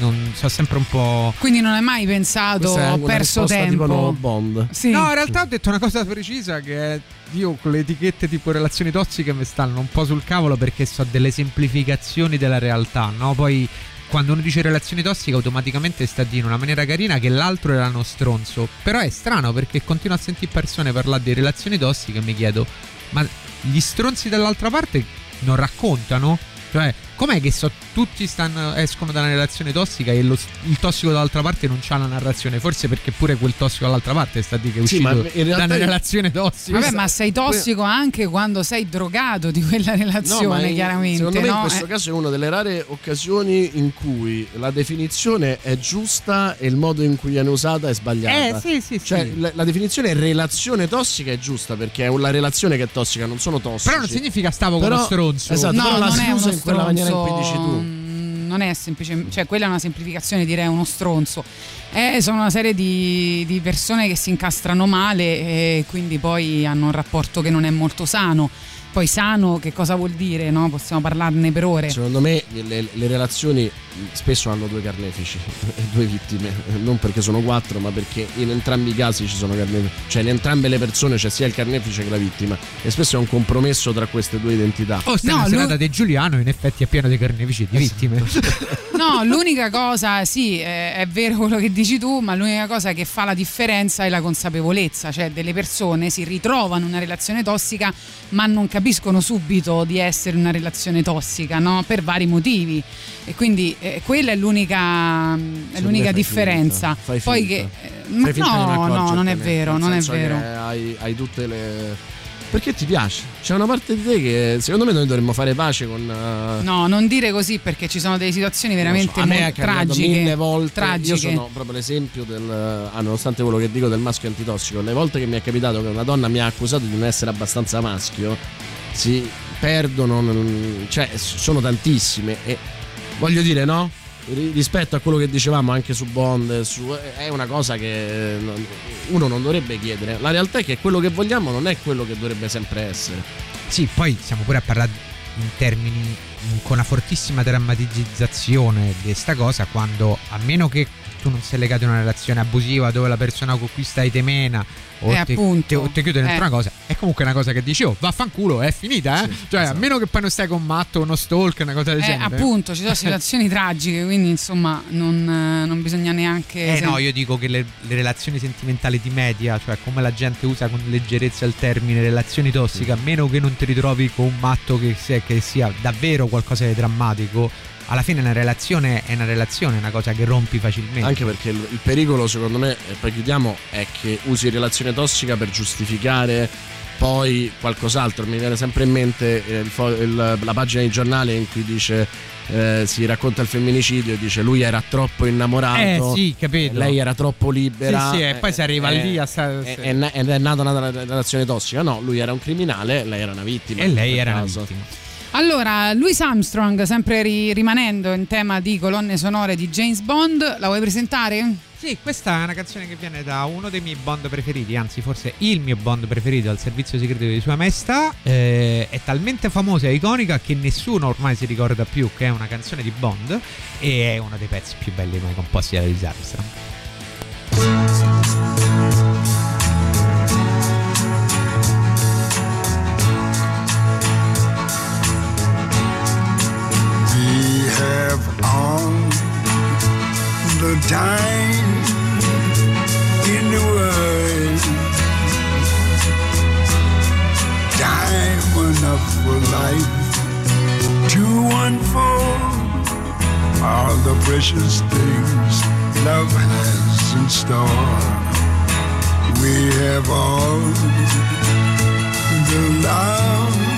non so sempre un po'... Quindi non hai mai pensato ho perso tempo. tipo no Bond. Sì. No, in realtà ho detto una cosa precisa che è io con le etichette tipo relazioni tossiche mi stanno un po' sul cavolo perché so delle semplificazioni della realtà, no? Poi quando uno dice relazioni tossiche automaticamente sta dire in una maniera carina che l'altro era uno stronzo. Però è strano perché continuo a sentire persone parlare di relazioni tossiche e mi chiedo, ma gli stronzi dall'altra parte non raccontano? Cioè, com'è che so, tutti stanno, escono da una relazione tossica e lo- il tossico dall'altra parte non c'ha la narrazione? Forse perché pure quel tossico dall'altra parte sta a dire che è Sì, uscito realtà da una io- relazione tossica. Vabbè, ma sei tossico anche quando sei drogato di quella No, relazione, ma in- chiaramente. secondo me no? in questo Eh, caso è una delle rare occasioni in cui la definizione è giusta e il modo in cui viene usata è sbagliata. Eh, sì, sì, Cioè, sì. la, la definizione relazione tossica è giusta perché è la relazione che è tossica, non sono tossici. Però non significa stavo con Però- uno stronzo. Esatto, no, però la non si è usa uno in quella maniera stronzo, dici tu. mm, Non è semplice, cioè quella è una semplificazione, direi uno stronzo. Eh, sono una serie di, di persone che si incastrano male e quindi poi hanno un rapporto che non è molto sano. Poi sano che cosa vuol dire? No? Possiamo parlarne per ore. Secondo me le, le relazioni spesso hanno due carnefici, due vittime, non perché sono quattro, ma perché in entrambi i casi ci sono carnefici, cioè in entrambe le persone c'è sia il carnefice che la vittima e spesso è un compromesso tra queste due identità. Oh, sta No, lui- serata di Giuliano in effetti è pieno di carnefici e di vittime. No, l'unica cosa, sì, è vero quello che dici tu, ma l'unica cosa che fa la differenza è la consapevolezza, cioè delle persone si ritrovano in una relazione tossica ma non capiscono subito di essere in una relazione tossica, no? Per vari motivi. E quindi eh, quella è l'unica, è Secondo l'unica differenza. finta, fai Poi finta. che eh, ma no, no, accorgertene, non è vero, non è vero. Hai, hai tutte le. Perché ti piace? C'è una parte di te che secondo me noi dovremmo fare pace con. eh, No, non dire così perché ci sono delle situazioni veramente a me molto tragiche. mille volte. tragiche. Io sono proprio l'esempio del. ah, nonostante quello che dico del maschio antitossico, le volte che mi è capitato che una donna mi ha accusato di non essere abbastanza maschio, si perdono. non- cioè, sono tantissime. E voglio dire, no? Ri- Rispetto a quello che dicevamo anche su Bond, su- è una cosa che non- uno non dovrebbe chiedere. La realtà è che quello che vogliamo non è quello che dovrebbe sempre essere. Sì, poi siamo pure a parlare in termini con una fortissima drammatizzazione di sta cosa quando a meno che tu non sei legato a una relazione abusiva dove la persona con cui stai te mena o Eh, ti, ti- o ti chiude dentro Eh. una cosa è comunque una cosa che dici oh vaffanculo è finita eh cioè esatto. a meno che poi non stai con un matto uno stalk una cosa del Eh, genere appunto, ci sono situazioni tragiche, quindi insomma non, eh, non bisogna neanche... Eh se- no, io dico che le, le relazioni sentimentali di media, cioè come la gente usa con leggerezza il termine relazioni tossiche, a meno che non ti ritrovi con un matto che sia, che sia davvero qualcosa di drammatico, alla fine una relazione è una relazione, è una cosa che rompi facilmente. Anche perché il, il pericolo, secondo me, e poi chiudiamo, è che usi relazione tossica per giustificare poi qualcos'altro. Mi viene sempre in mente eh, il il- la pagina di giornale in cui dice. eh, si racconta il femminicidio e dice lui era troppo innamorato Eh, sì, capito. lei era troppo libera Sì, sì, e poi si arriva eh, lì a sta- eh, è, na- ed è nata una relazione tossica no lui era un criminale lei era una vittima E lei era una caso. vittima. Allora, Louis Armstrong, sempre ri- rimanendo in tema di colonne sonore di James Bond, la vuoi presentare? Sì, questa è una canzone che viene da uno dei miei Bond preferiti, anzi forse il mio Bond preferito al servizio segreto di Sua Maestà. Eh, è talmente famosa e iconica che nessuno ormai si ricorda più che è una canzone di Bond e è uno dei pezzi più belli mai composti da Louis Armstrong. Time in the world. Time enough for life to unfold all the precious things love has in store. We have all the love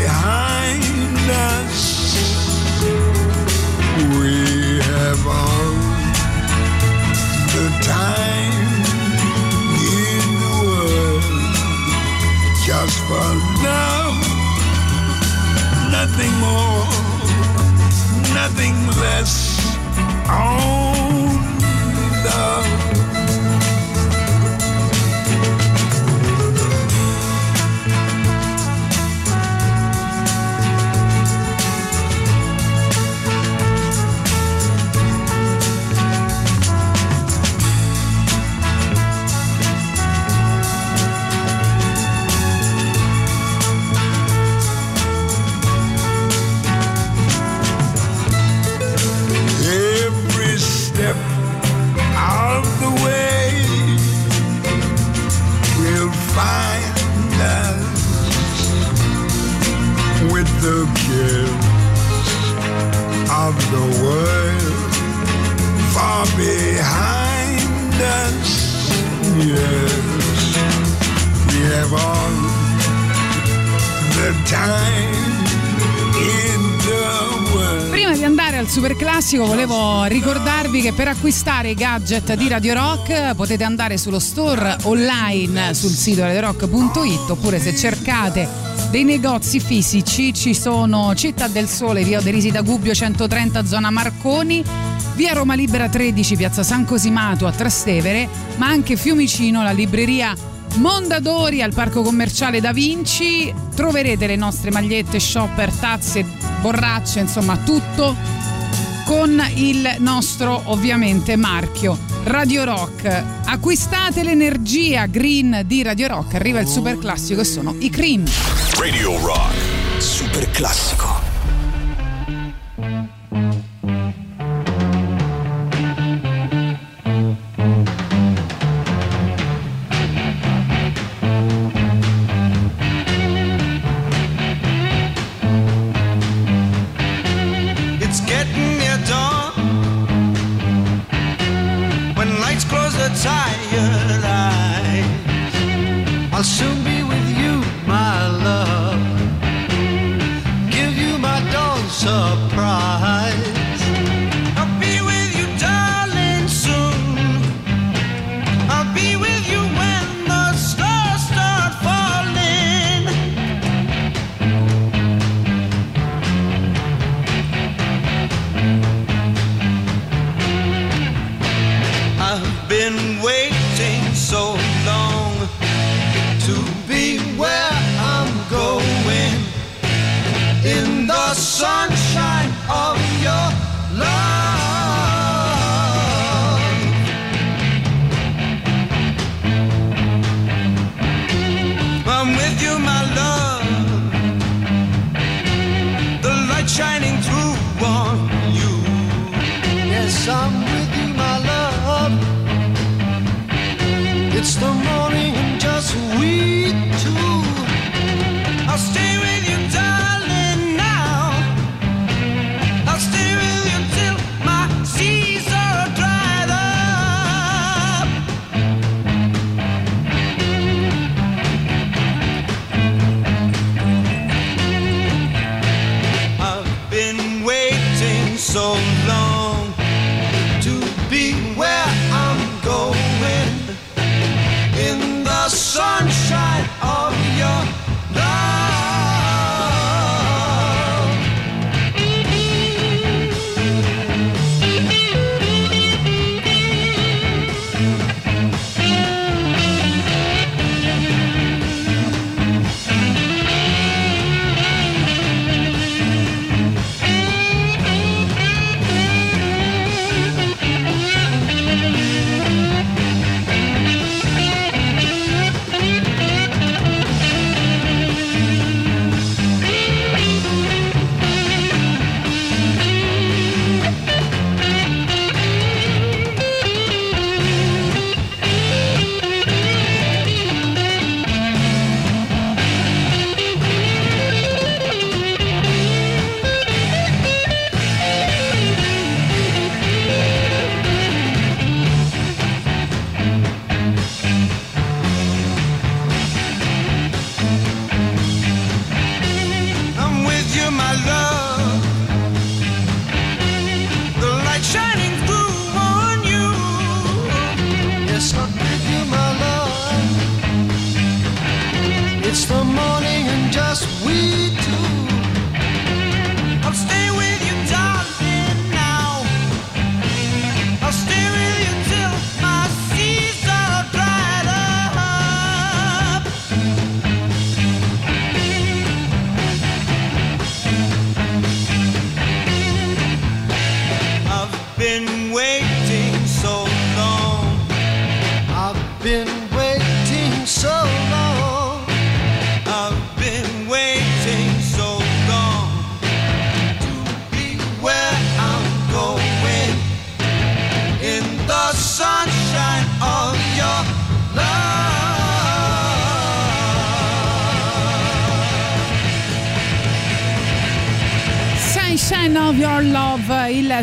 for love, nothing more, nothing less. Oh. All the time in the world. Prima di andare al super classico volevo ricordarvi che per acquistare i gadget di Radio Rock potete andare sullo store online sul sito radiorock.it oppure se cercate dei negozi fisici ci sono Città del Sole, via Derisi da Gubbio 130 zona Marconi, via Roma Libera 13 piazza San Cosimato a Trastevere, ma anche Fiumicino, la libreria Mondadori al parco commerciale Da Vinci. Troverete le nostre magliette, shopper, tazze, borracce, insomma tutto con il nostro ovviamente marchio Radio Rock. Acquistate l'energia green di Radio Rock, arriva il super classico e sono i Cream. Radio Rock. Super classico.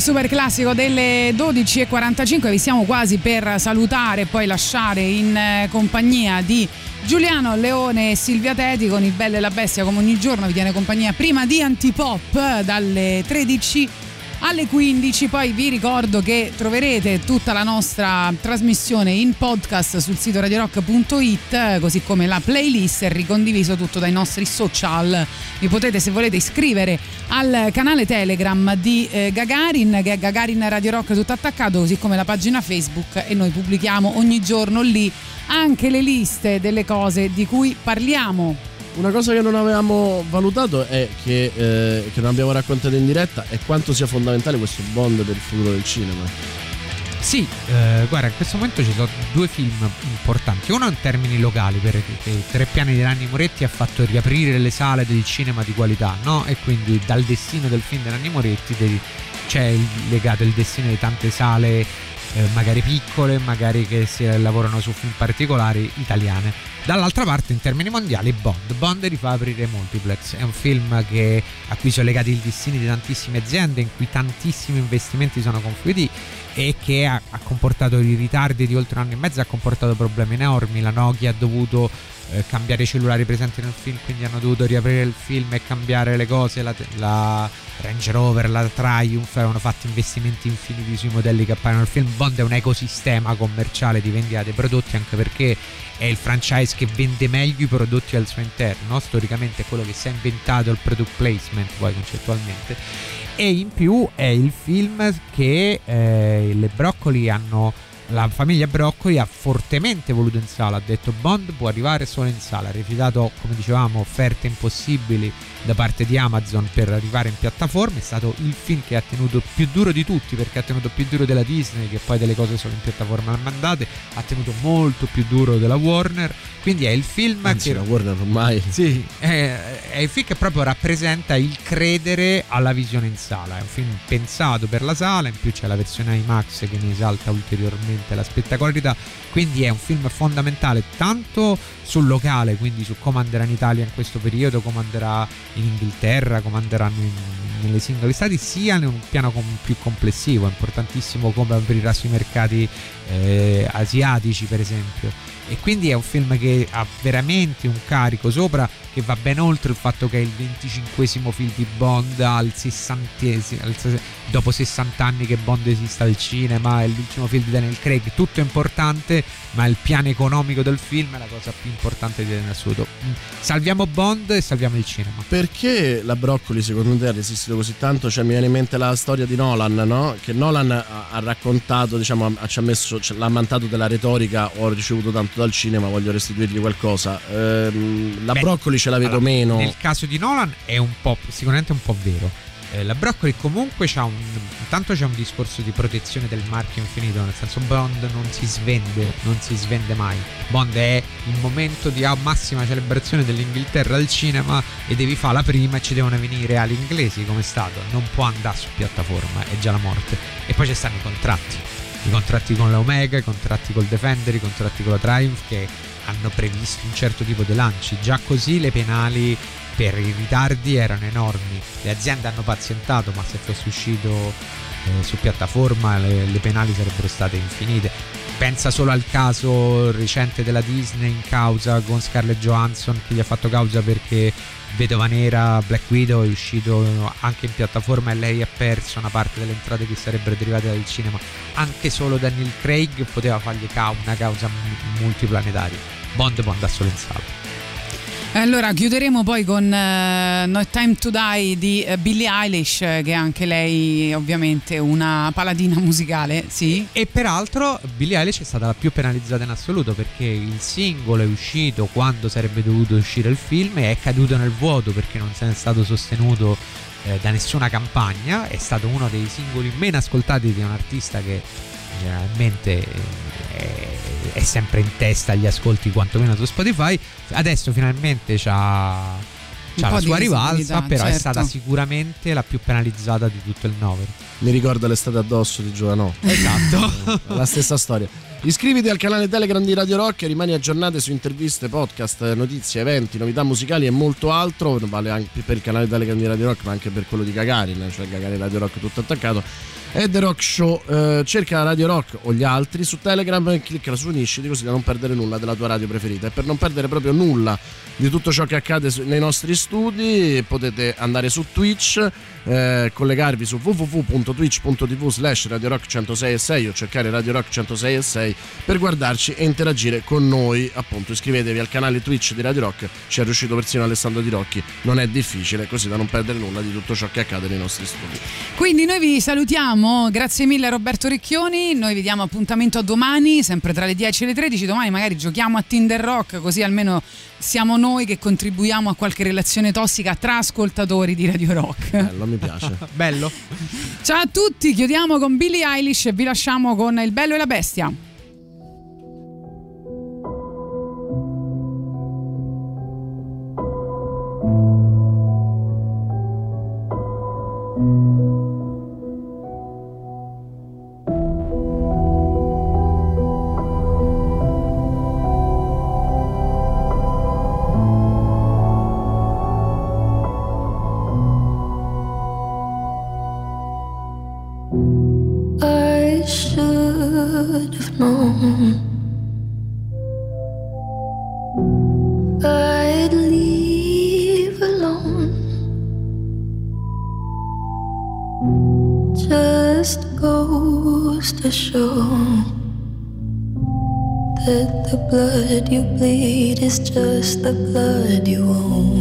Super classico delle 12.45. Vi stiamo quasi per salutare e poi lasciare in eh, compagnia di Giuliano Leone e Silvia Teti con il Bello e la Bestia come ogni giorno vi tiene compagnia prima di Antipop dalle 13 alle 15 poi vi ricordo che troverete tutta la nostra trasmissione in podcast sul sito radiorock.it così come la playlist è ricondiviso tutto dai nostri social. Vi potete se volete iscrivere al canale telegram di eh, Gagarin che è Gagarin Radio Rock tutto attaccato così come la pagina Facebook e noi pubblichiamo ogni giorno lì anche le liste delle cose di cui parliamo Una cosa che non avevamo valutato è che, eh, che non abbiamo raccontato in diretta è quanto sia fondamentale questo bond per il futuro del cinema. Sì, eh, guarda, in questo momento ci sono due film importanti. Uno in termini locali, perché Tre Piani di Nanni Moretti ha fatto riaprire le sale del cinema di qualità, no? E quindi dal destino del film di Nanni Moretti de- c'è il- legato il destino di tante sale, eh, magari piccole, magari che si lavorano su film particolari italiane. Dall'altra parte, in termini mondiali, Bond. Bond rifà aprire Multiplex. È un film che, a cui sono legati i destini di tantissime aziende, in cui tantissimi investimenti sono confluiti e che ha, ha comportato i ritardi di oltre un anno e mezzo, ha comportato problemi enormi. La Nokia ha dovuto eh, cambiare i cellulari presenti nel film, quindi hanno dovuto riaprire il film e cambiare le cose. La, la Range Rover, la Triumph avevano fatto investimenti infiniti sui modelli che appaiono nel film. Bond è un ecosistema commerciale di vendita dei prodotti, anche perché è il franchise che vende meglio i prodotti al suo interno. no? Storicamente è quello che si è inventato il product placement, poi concettualmente. E in più è il film che eh, le broccoli hanno. La famiglia Broccoli ha fortemente voluto in sala, ha detto Bond può arrivare solo in sala, ha rifiutato, come dicevamo, offerte impossibili da parte di Amazon per arrivare in piattaforma, è stato il film che ha tenuto più duro di tutti perché ha tenuto più duro della Disney che poi delle cose solo in piattaforma mandate, ha tenuto molto più duro della Warner, quindi è il film Anzi, che... la Warner ormai. Sì, è, è il film che proprio rappresenta il credere alla visione in sala. È un film pensato per la sala, in più c'è la versione IMAX che ne esalta ulteriormente la spettacolarità. Quindi è un film fondamentale tanto sul locale, quindi su come andrà in Italia in questo periodo, come andrà in Inghilterra, come andranno in- nelle singole stati, sia in un piano com- più complessivo. È importantissimo come aprirà sui mercati eh, asiatici, per esempio. E quindi è un film che ha veramente un carico sopra che va ben oltre il fatto che è il 25 film di Bond al 60 al se- dopo 60 anni che Bond esista al cinema, è l'ultimo film di Daniel Craig, tutto è importante, ma il piano economico del film è la cosa più importante di assoluto. Mm, Salviamo Bond e salviamo il cinema. Perché la Broccoli secondo te ha resistito così tanto? Cioè mi viene in mente la storia di Nolan, no? Che Nolan ha, raccontato, diciamo, ci ha messo, l'ha ammantato della retorica, ho ricevuto tanto dal cinema, voglio restituirgli qualcosa. Ehm, la Beh, Broccoli ce la vedo allora, meno. Nel caso di Nolan è un po', sicuramente un po' vero. Eh, la Broccoli comunque c'ha un. Intanto c'è un discorso di protezione del marchio infinito, nel senso Bond non si svende, non si svende mai. Bond è il momento di massima celebrazione dell'Inghilterra al cinema e devi fare la prima e ci devono venire i reali inglesi come è stato. Non può andare su piattaforma, è già la morte. E poi ci stanno i contratti. I contratti con la Omega, i contratti col Defender, i contratti con la Triumph che hanno previsto un certo tipo di lanci. Già così le penali per i ritardi erano enormi. Le aziende hanno pazientato, ma se fosse uscito eh, su piattaforma le, le penali sarebbero state infinite. Pensa solo al caso recente della Disney in causa con Scarlett Johansson che gli ha fatto causa perché Vedova Nera Black Widow è uscito anche in piattaforma e lei ha perso una parte delle entrate che sarebbero derivate dal cinema. Anche solo Daniel Craig poteva fargli una causa mu- multiplanetaria. Bond può andare solo in sala. Allora chiuderemo poi con eh, No Time to Die di eh, Billie Eilish, eh, che è anche lei ovviamente una paladina musicale, sì. E peraltro Billie Eilish è stata la più penalizzata in assoluto perché il singolo è uscito quando sarebbe dovuto uscire il film e è caduto nel vuoto perché non è stato sostenuto eh, da nessuna campagna. È stato uno dei singoli meno ascoltati di un artista che generalmente eh, è, è sempre in testa agli ascolti quantomeno su Spotify. Adesso finalmente c'ha, po' la sua rivalsa, però è certo. stata sicuramente la più penalizzata di tutto il novero. Mi ricorda l'estate addosso di Giovanò. Esatto. la stessa storia. Iscriviti al canale Telegram di Radio Rock e rimani aggiornate su interviste, podcast, notizie, eventi, novità musicali e molto altro. Vale anche per il canale Telegram di Radio Rock, ma anche per quello di Gagarin, cioè Gagarin Radio Rock tutto attaccato. E The Rock Show. Eh, cerca Radio Rock o gli altri su Telegram e clicca su unisciti così da non perdere nulla della tua radio preferita. E per non perdere proprio nulla di tutto ciò che accade nei nostri studi potete andare su Twitch, eh, collegarvi su www.twitch.tv slash Radio Rock 106 o cercare Radio Rock 106 per guardarci e interagire con noi. Appunto, iscrivetevi al canale Twitch di Radio Rock, ci è riuscito persino Alessandro Di Rocchi. Non è difficile, così da non perdere nulla di tutto ciò che accade nei nostri studi. Quindi noi vi salutiamo, grazie mille a Roberto Recchioni, noi vi diamo appuntamento a domani, sempre tra le 10 e le 13, domani magari giochiamo a Tinder Rock così almeno siamo noi che contribuiamo a qualche relazione tossica tra ascoltatori di Radio Rock. Bello, mi piace. Bello. Ciao a tutti, chiudiamo con Billie Eilish e vi lasciamo con Il bello e la bestia. To show that the blood you bleed is just the blood you own.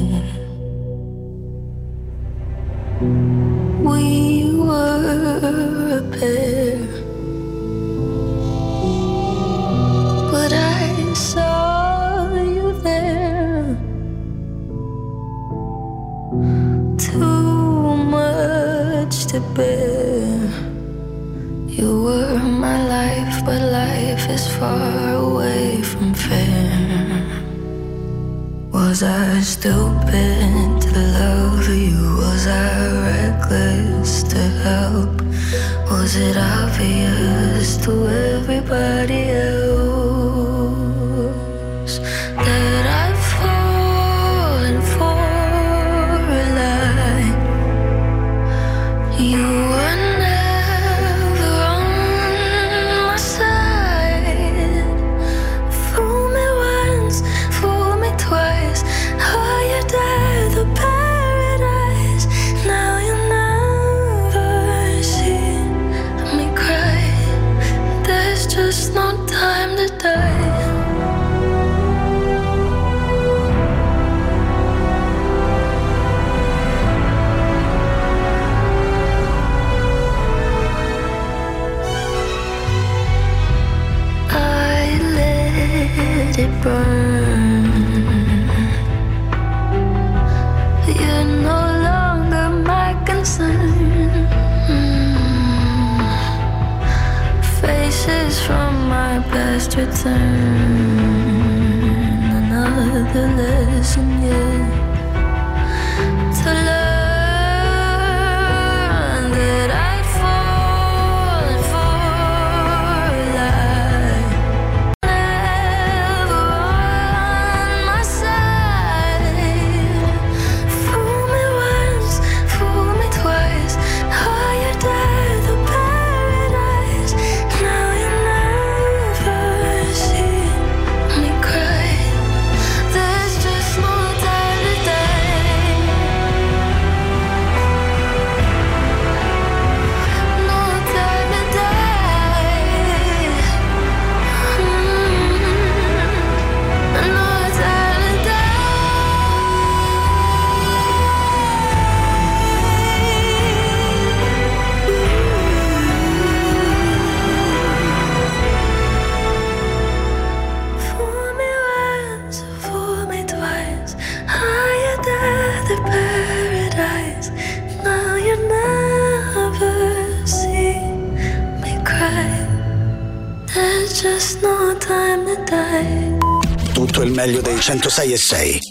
106 e 6.